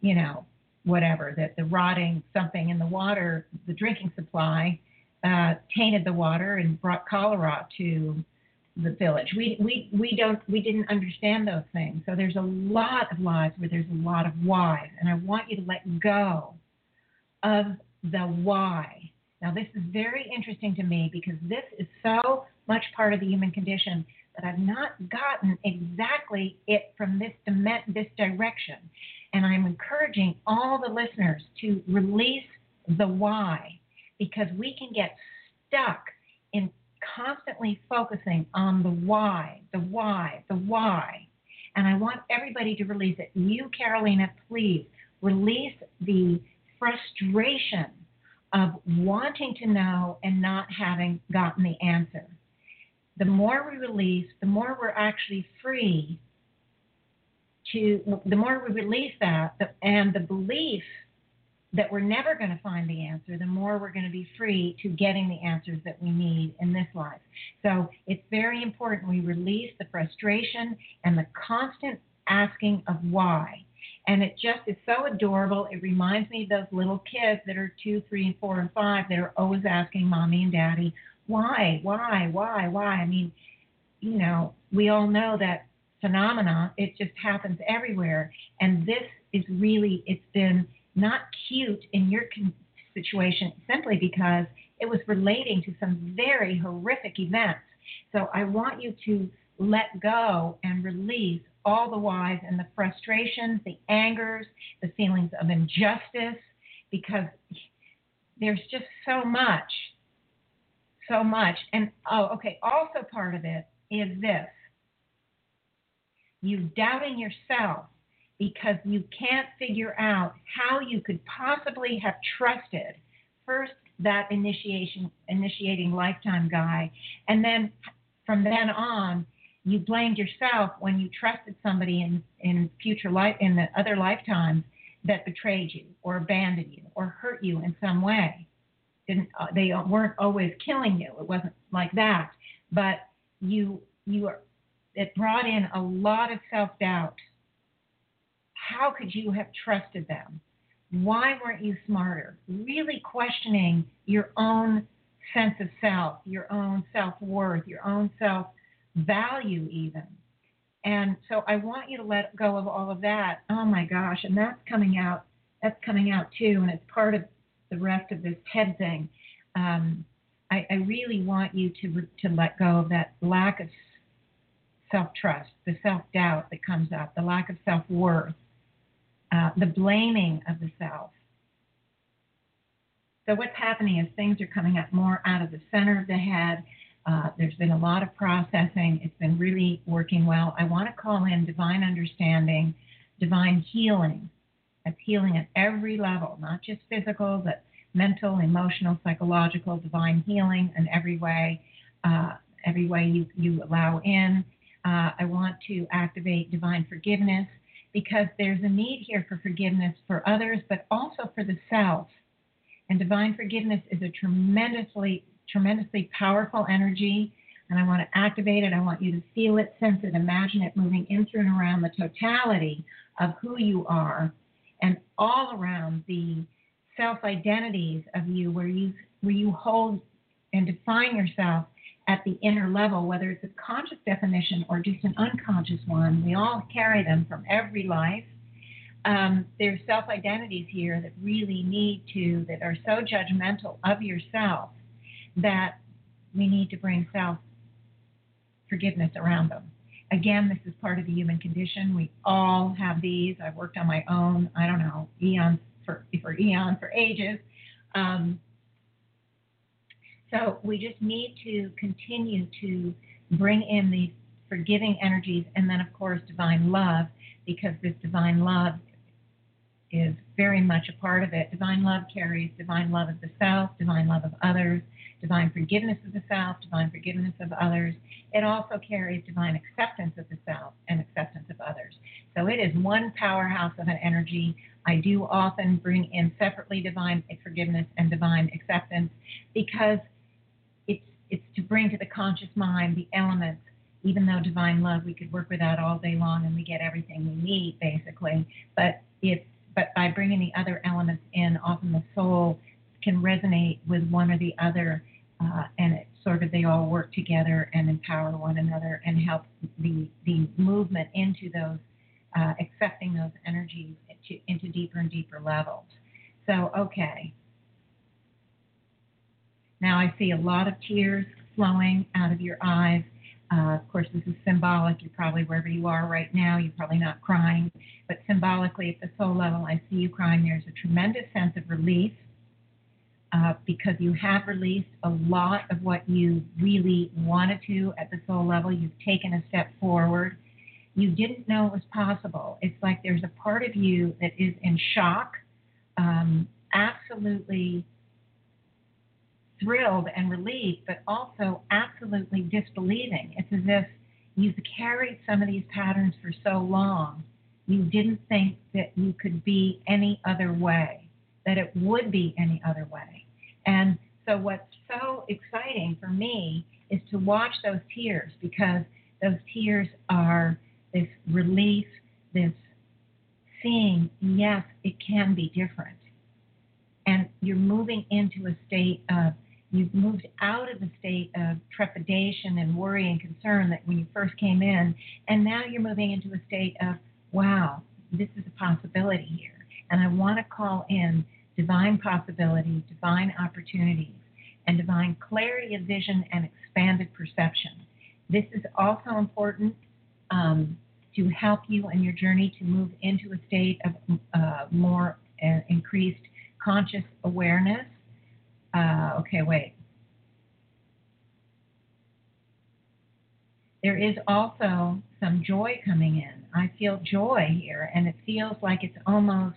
you know whatever, that the rotting something in the water, the drinking supply, uh, tainted the water and brought cholera to the village. We, we, we don't we didn't understand those things. So there's a lot of lives where there's a lot of whys, and I want you to let go of the why. Now this is very interesting to me because this is so much part of the human condition that I've not gotten exactly it from this this direction. And I'm encouraging all the listeners to release the why because we can get stuck constantly focusing on the why, the why, the why. And I want everybody to release it. You, Carolina, please release the frustration of wanting to know and not having gotten the answer. The more we release, the more we're actually free to the more we release that and the belief that we're never going to find the answer, the more we're going to be free to getting the answers that we need in this life. So it's very important we release the frustration and the constant asking of why. And it just is so adorable. It reminds me of those little kids that are two, three, and four, and five that are always asking mommy and daddy, why, why, why, why? I mean, you know, we all know that phenomena. It just happens everywhere. And this is really, it's been not cute in your situation simply because it was relating to some very horrific events. So I want you to let go and release all the whys and the frustrations, the angers, the feelings of injustice, because there's just so much, so much. And oh, okay, also part of it is this you doubting yourself because you can't figure out how you could possibly have trusted first that initiation initiating lifetime guy and then from then on you blamed yourself when you trusted somebody in in future life in the other lifetimes that betrayed you or abandoned you or hurt you in some way didn't uh, they weren't always killing you it wasn't like that but you you it brought in a lot of self doubt. How could you have trusted them? Why weren't you smarter? Really questioning your own sense of self, your own self worth, your own self value, even. And so I want you to let go of all of that. Oh my gosh, and that's coming out. That's coming out too, and it's part of the rest of this TED thing. Um, I, I really want you to to let go of that lack of self trust, the self doubt that comes up, the lack of self worth, uh, the blaming of the self. So, what's happening is things are coming up more out of the center of the head. Uh, there's been a lot of processing. It's been really working well. I want to call in divine understanding, divine healing. That's healing at every level, not just physical, but mental, emotional, psychological, divine healing in every way, uh, every way you, you allow in. Uh, I want to activate divine forgiveness because there's a need here for forgiveness for others, but also for the self. And divine forgiveness is a tremendously, tremendously powerful energy. And I want to activate it. I want you to feel it, sense it, imagine it moving in through and around the totality of who you are and all around the self identities of you where you where you hold and define yourself at the inner level, whether it's a conscious definition or just an unconscious one. We all carry them from every life. Um, there's self identities here that really need to, that are so judgmental of yourself that we need to bring self forgiveness around them. Again, this is part of the human condition. We all have these. I've worked on my own, I don't know, eons for, for eons, for ages. Um, so we just need to continue to bring in these forgiving energies and then, of course, divine love, because this divine love is very much a part of it. Divine love carries divine love of the self, divine love of others, divine forgiveness of the self, divine forgiveness of others. It also carries divine acceptance of the self and acceptance of others. So it is one powerhouse of an energy. I do often bring in separately divine forgiveness and divine acceptance because it's to bring to the conscious mind the elements. Even though divine love, we could work with that all day long and we get everything we need basically. But it's but by bringing the other elements in, often the soul can resonate with one or the other, uh, and it sort of they all work together and empower one another and help the the movement into those uh, accepting those energies into, into deeper and deeper levels. So okay, now I see a lot of tears flowing out of your eyes. Uh, of course, this is symbolic. You're probably wherever you are right now, you're probably not crying. But symbolically, at the soul level, I see you crying. There's a tremendous sense of relief uh, because you have released a lot of what you really wanted to at the soul level. You've taken a step forward. You didn't know it was possible. It's like there's a part of you that is in shock, um, absolutely thrilled and relieved, but also absolutely disbelieving. It's as if you've carried some of these patterns for so long, you didn't think that you could be any other way, that it would be any other way. And so, what's so exciting for me is to watch those tears because those tears are this relief, this seeing, yes, it can be different. And you're moving into a state of you've moved out of the state of trepidation and worry and concern that when you first came in, and now you're moving into a state of, wow, this is a possibility here. And I want to call in divine possibility, divine opportunities, and divine clarity of vision and expanded perception. This is also important um, to help you in your journey to move into a state of uh, more uh, increased conscious awareness uh, okay, wait. There is also some joy coming in. I feel joy here, and it feels like it's almost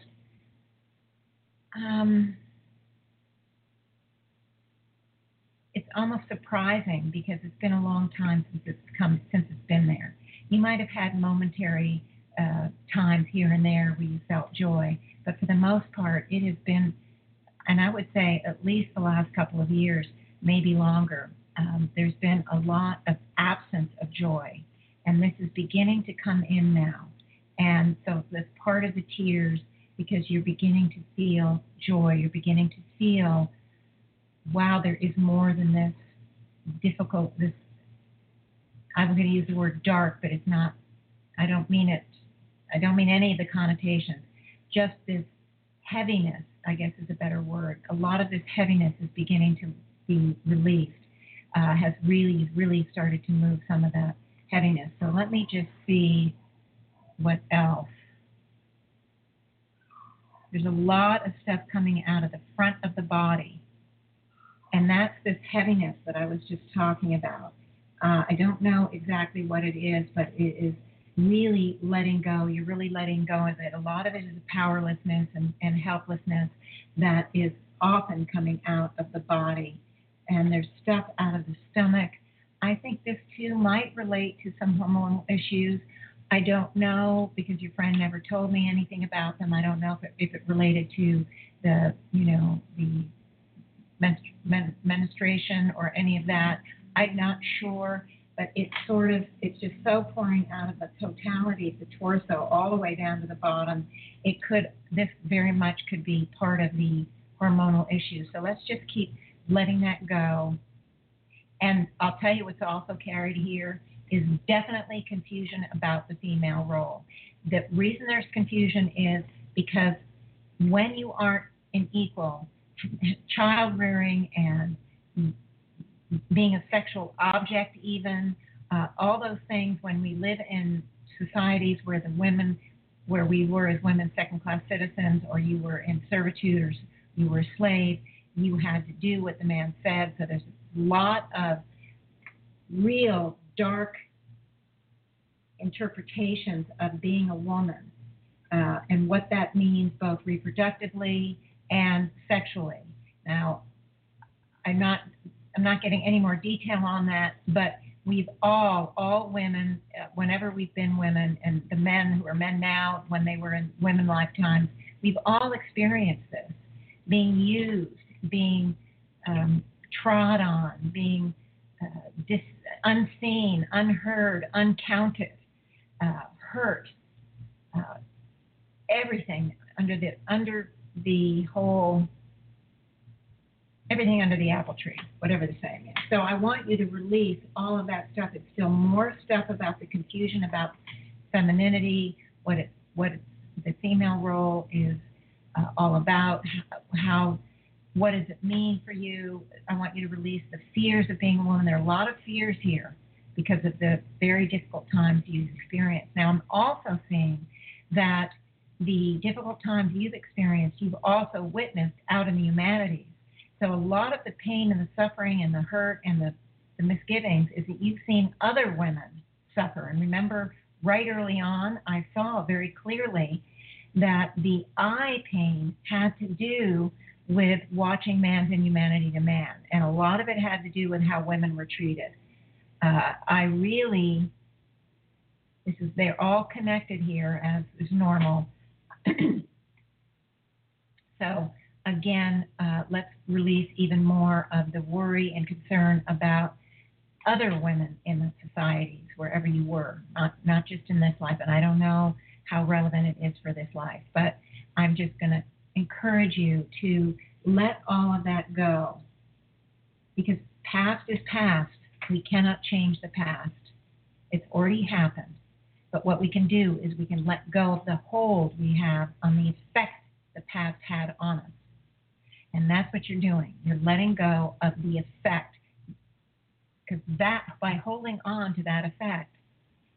um, it's almost surprising because it's been a long time since it's come since it's been there. You might have had momentary uh, times here and there where you felt joy, but for the most part, it has been and I would say at least the last couple of years, maybe longer, um, there's been a lot of absence of joy. And this is beginning to come in now. And so that's part of the tears because you're beginning to feel joy. You're beginning to feel, wow, there is more than this difficult, this, I'm going to use the word dark, but it's not, I don't mean it, I don't mean any of the connotations. Just this heaviness I guess is a better word. A lot of this heaviness is beginning to be released, uh, has really, really started to move some of that heaviness. So let me just see what else. There's a lot of stuff coming out of the front of the body. And that's this heaviness that I was just talking about. Uh, I don't know exactly what it is, but it is really letting go. You're really letting go of it. A lot of it is powerlessness and, and helplessness that is often coming out of the body. And there's stuff out of the stomach. I think this too might relate to some hormonal issues. I don't know because your friend never told me anything about them. I don't know if it, if it related to the, you know, the men- menstruation or any of that. I'm not sure, but it's sort of it's just so pouring out of the totality of the torso all the way down to the bottom. It could this very much could be part of the hormonal issues. So let's just keep letting that go. And I'll tell you what's also carried here is definitely confusion about the female role. The reason there's confusion is because when you aren't an equal, <laughs> child rearing and being a sexual object, even uh, all those things, when we live in societies where the women, where we were as women second class citizens, or you were in servitude or you were a slave, you had to do what the man said. So there's a lot of real dark interpretations of being a woman uh, and what that means both reproductively and sexually. Now, I'm not I'm not getting any more detail on that, but we've all all women uh, whenever we've been women and the men who are men now when they were in women lifetimes, we've all experienced this. Being used, being um, trod on, being uh, dis- unseen, unheard, uncounted, uh, hurt, uh, everything under the under the whole everything under the apple tree, whatever the saying is. So I want you to release all of that stuff. It's still more stuff about the confusion about femininity, what it what the female role is uh, all about, how what does it mean for you? I want you to release the fears of being a woman. There are a lot of fears here because of the very difficult times you've experienced. Now, I'm also seeing that the difficult times you've experienced, you've also witnessed out in the humanities. So, a lot of the pain and the suffering and the hurt and the, the misgivings is that you've seen other women suffer. And remember, right early on, I saw very clearly that the eye pain had to do with watching Man's Inhumanity to Man. And a lot of it had to do with how women were treated. Uh, I really, this is, they're all connected here as is normal. <clears throat> so, again, uh, let's release even more of the worry and concern about other women in the societies, wherever you were, not, not just in this life. And I don't know how relevant it is for this life, but I'm just going to encourage you to let all of that go because past is past. We cannot change the past. It's already happened. But what we can do is we can let go of the hold we have on the effect the past had on us. And that's what you're doing. You're letting go of the effect. Because that, by holding on to that effect,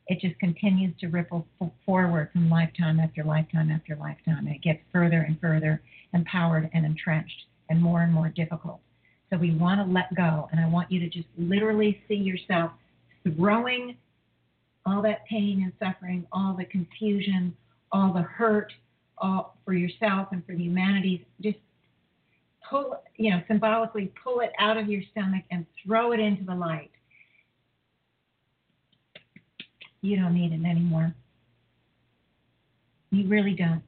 it just continues to ripple forward from lifetime after lifetime after lifetime. And it gets further and further empowered and entrenched and more and more difficult. So we want to let go. And I want you to just literally see yourself throwing all that pain and suffering, all the confusion, all the hurt all for yourself and for the humanities. Just pull, you know, symbolically pull it out of your stomach and throw it into the light. You don't need it anymore. You really don't.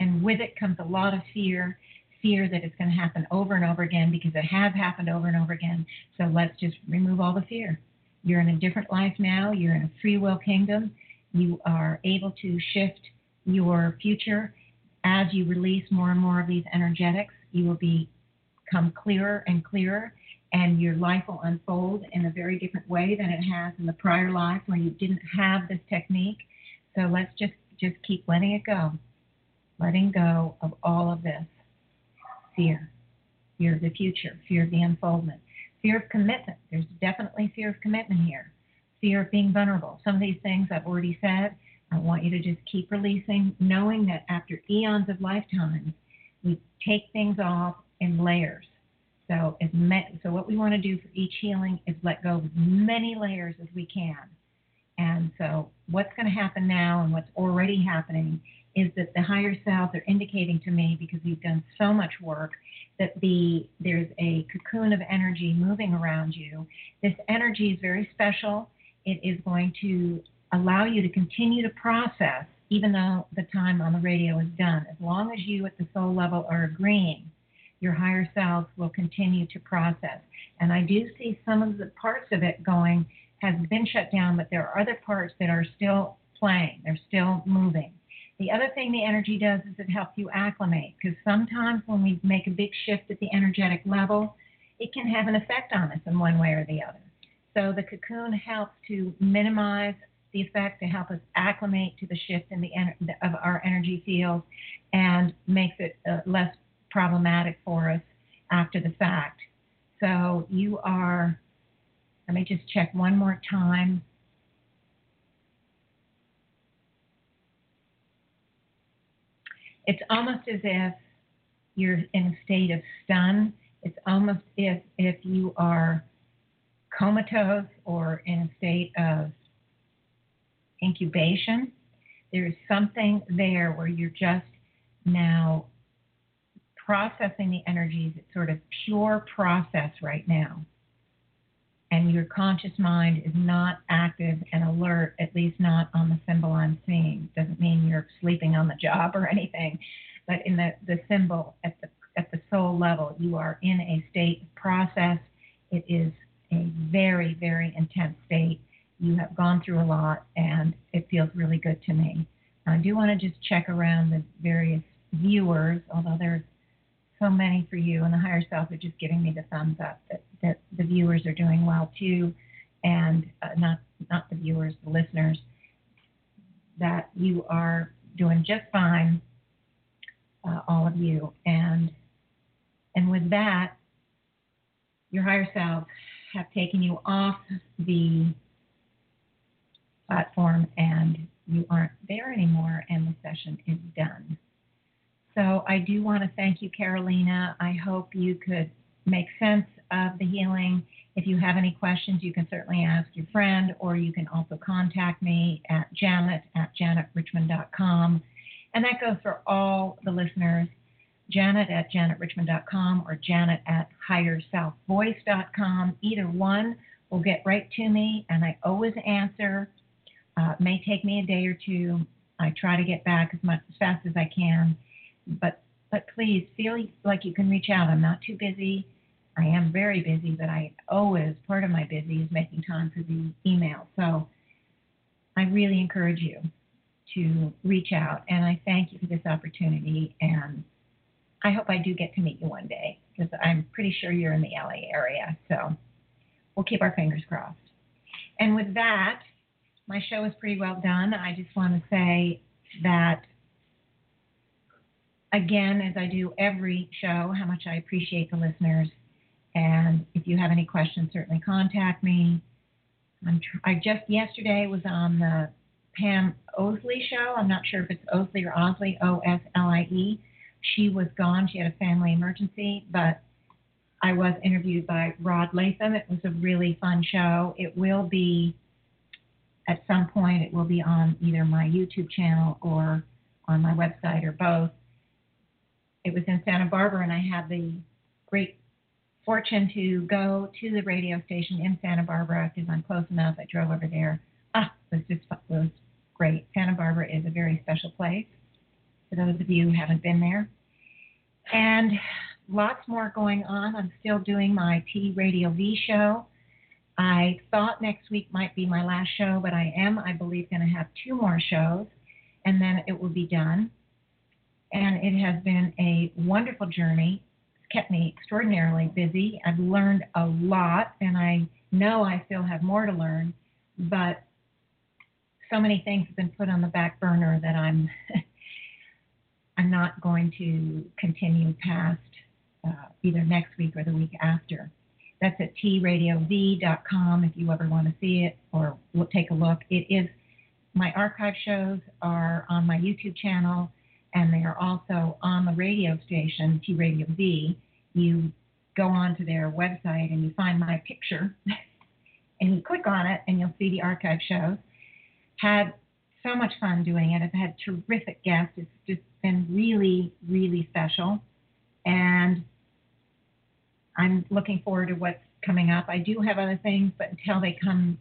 And with it comes a lot of fear fear that it's going to happen over and over again because it has happened over and over again. So let's just remove all the fear. You're in a different life now. You're in a free will kingdom. You are able to shift your future as you release more and more of these energetics. You will become clearer and clearer, and your life will unfold in a very different way than it has in the prior life where you didn't have this technique. So let's just just keep letting it go, letting go of all of this fear, fear of the future, fear of the unfoldment, fear of commitment. There's definitely fear of commitment here, fear of being vulnerable. Some of these things I've already said. I want you to just keep releasing, knowing that after eons of lifetimes, we take things off in layers. So, as me- so what we want to do for each healing is let go of as many layers as we can. And so, what's going to happen now and what's already happening is that the higher selves are indicating to me because we've done so much work that the there's a cocoon of energy moving around you. This energy is very special. It is going to allow you to continue to process even though the time on the radio is done. As long as you at the soul level are agreeing your higher self will continue to process. And I do see some of the parts of it going has been shut down, but there are other parts that are still playing. They're still moving. The other thing the energy does is it helps you acclimate because sometimes when we make a big shift at the energetic level, it can have an effect on us in one way or the other. So the cocoon helps to minimize the effect to help us acclimate to the shift in the of our energy field and makes it uh, less problematic for us after the fact. So you are, let me just check one more time. It's almost as if you're in a state of stun. It's almost as if you are comatose or in a state of incubation. There's something there where you're just now processing the energies. It's sort of pure process right now. And your conscious mind is not active and alert, at least not on the symbol I'm seeing. Doesn't mean you're sleeping on the job or <laughs> anything, but in the, the symbol at the at the soul level, you are in a state of process. It is a very, very intense state. You have gone through a lot, and it feels really good to me. I do want to just check around the various viewers, although there's so many for you, and the higher self are just giving me the thumbs up that, that the viewers are doing well too, and uh, not not the viewers, the listeners, that you are doing just fine, uh, all of you, and and with that, your higher self have taken you off the platform and you aren't there anymore, and the session is done. So I do want to thank you, Carolina. I hope you could make sense of the healing. If you have any questions, you can certainly ask your friend, or you can also contact me at janet at janetrichmond.com. And that goes for all the listeners janet at janetrichmond.com or janet at higherselfvoice.com. Either one will get right to me, and I always answer. Uh, it may take me a day or two. I try to get back as much as fast as I can but but please feel like you can reach out. I'm not too busy. I am very busy, but I always part of my busy is making time for the email. So I really encourage you to reach out, and I thank you for this opportunity. And I hope I do get to meet you one day because I'm pretty sure you're in the LA area. So we'll keep our fingers crossed. And with that, my show is pretty well done. I just want to say that again, as I do every show, how much I appreciate the listeners. And if you have any questions, certainly contact me. I'm tr- I just yesterday was on the Pam Oslie show. I'm not sure if it's Osley or Osley, O S L I E. She was gone. She had a family emergency, but I was interviewed by Rod Latham. It was a really fun show. It will be at some point. It will be on either my YouTube channel or on my website or both it was in Santa Barbara, and I had the great fortune to go to the radio station in Santa Barbara because I'm close enough. I drove over there. Ah, it was just it was great. Santa Barbara is a very special place for those of you who haven't been there. And lots more going on. I'm still doing my T Radio V show. I thought next week might be my last show, but I am, I believe, going to have two more shows, and then it will be done and it has been a wonderful journey. It's kept me extraordinarily busy. I've learned a lot, and I know I still have more to learn, but so many things have been put on the back burner that I'm <laughs> I'm not going to continue past uh, either next week or the week after. That's at tradiov.com if you ever want to see it or take a look. It is my archive shows are on my YouTube channel and they are also on the radio station, T Radio V. You go onto their website and you find my picture, <laughs> and you click on it, and you'll see the archive shows. Had so much fun doing it. I've had terrific guests. It's just been really, really special, and I'm looking forward to what's coming up. I do have other things, but until they come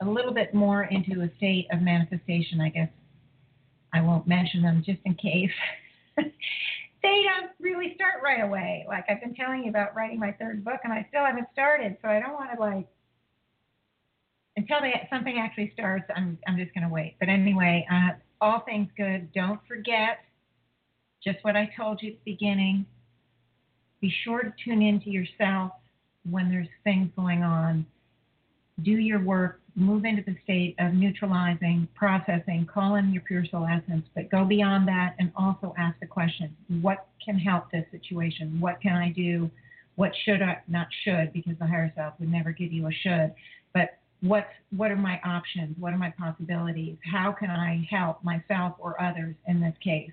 a little bit more into a state of manifestation, I guess I won't mention them just in case <laughs> they don't really start right away. Like I've been telling you about writing my third book, and I still haven't started. So I don't want to like until they, something actually starts. I'm I'm just going to wait. But anyway, uh, all things good. Don't forget just what I told you at the beginning. Be sure to tune into yourself when there's things going on. Do your work. Move into the state of neutralizing, processing, call in your pure soul essence, but go beyond that and also ask the question what can help this situation? What can I do? What should I, not should, because the higher self would never give you a should, but what's, what are my options? What are my possibilities? How can I help myself or others in this case?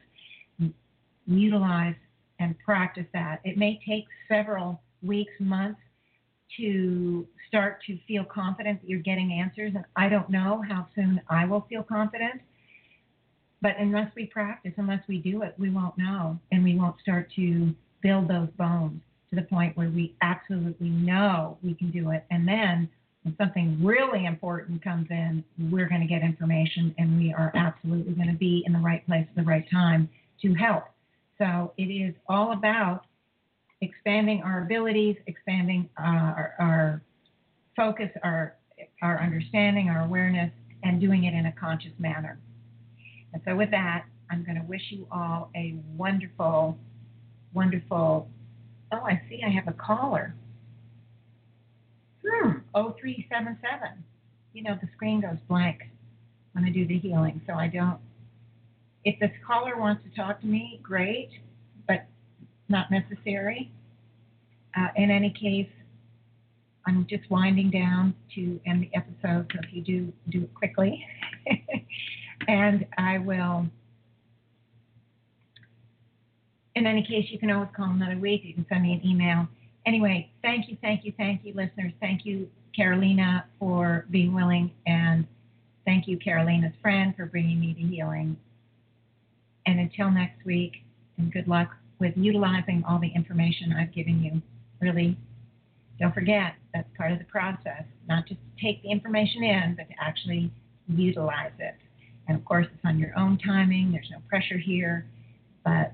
Utilize and practice that. It may take several weeks, months to start to feel confident that you're getting answers. And I don't know how soon I will feel confident. But unless we practice, unless we do it, we won't know. And we won't start to build those bones to the point where we absolutely know we can do it. And then when something really important comes in, we're going to get information and we are absolutely going to be in the right place at the right time to help. So it is all about expanding our abilities, expanding uh, our, our focus, our our understanding, our awareness, and doing it in a conscious manner. And so, with that, I'm going to wish you all a wonderful, wonderful. Oh, I see. I have a caller. Hmm. 0377. You know, the screen goes blank when I do the healing, so I don't. If this caller wants to talk to me, great, but not necessary. Uh, in any case, I'm just winding down to end the episode, so if you do, do it quickly. <laughs> and I will, in any case, you can always call another week. You can send me an email. Anyway, thank you, thank you, thank you, listeners. Thank you, Carolina, for being willing, and thank you, Carolina's friend, for bringing me to healing. And until next week, and good luck with utilizing all the information I've given you. Really, don't forget that's part of the process, not just take the information in, but to actually utilize it. And of course, it's on your own timing, there's no pressure here, but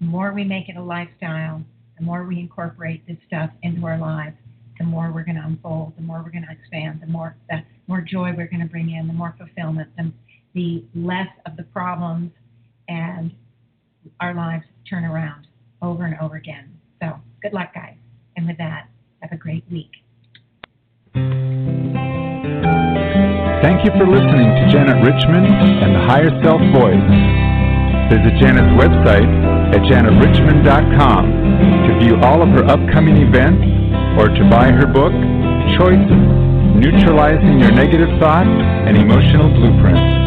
the more we make it a lifestyle, the more we incorporate this stuff into our lives, the more we're going to unfold, the more we're going to expand, the more the more joy we're going to bring in, the more fulfillment, the, the less of the problems, and our lives turn around over and over again. So good luck, guys. And with that, have a great week. Thank you for listening to Janet Richmond and the Higher Self Voice. Visit Janet's website at janetrichmond.com to view all of her upcoming events or to buy her book, Choices Neutralizing Your Negative Thoughts and Emotional Blueprints.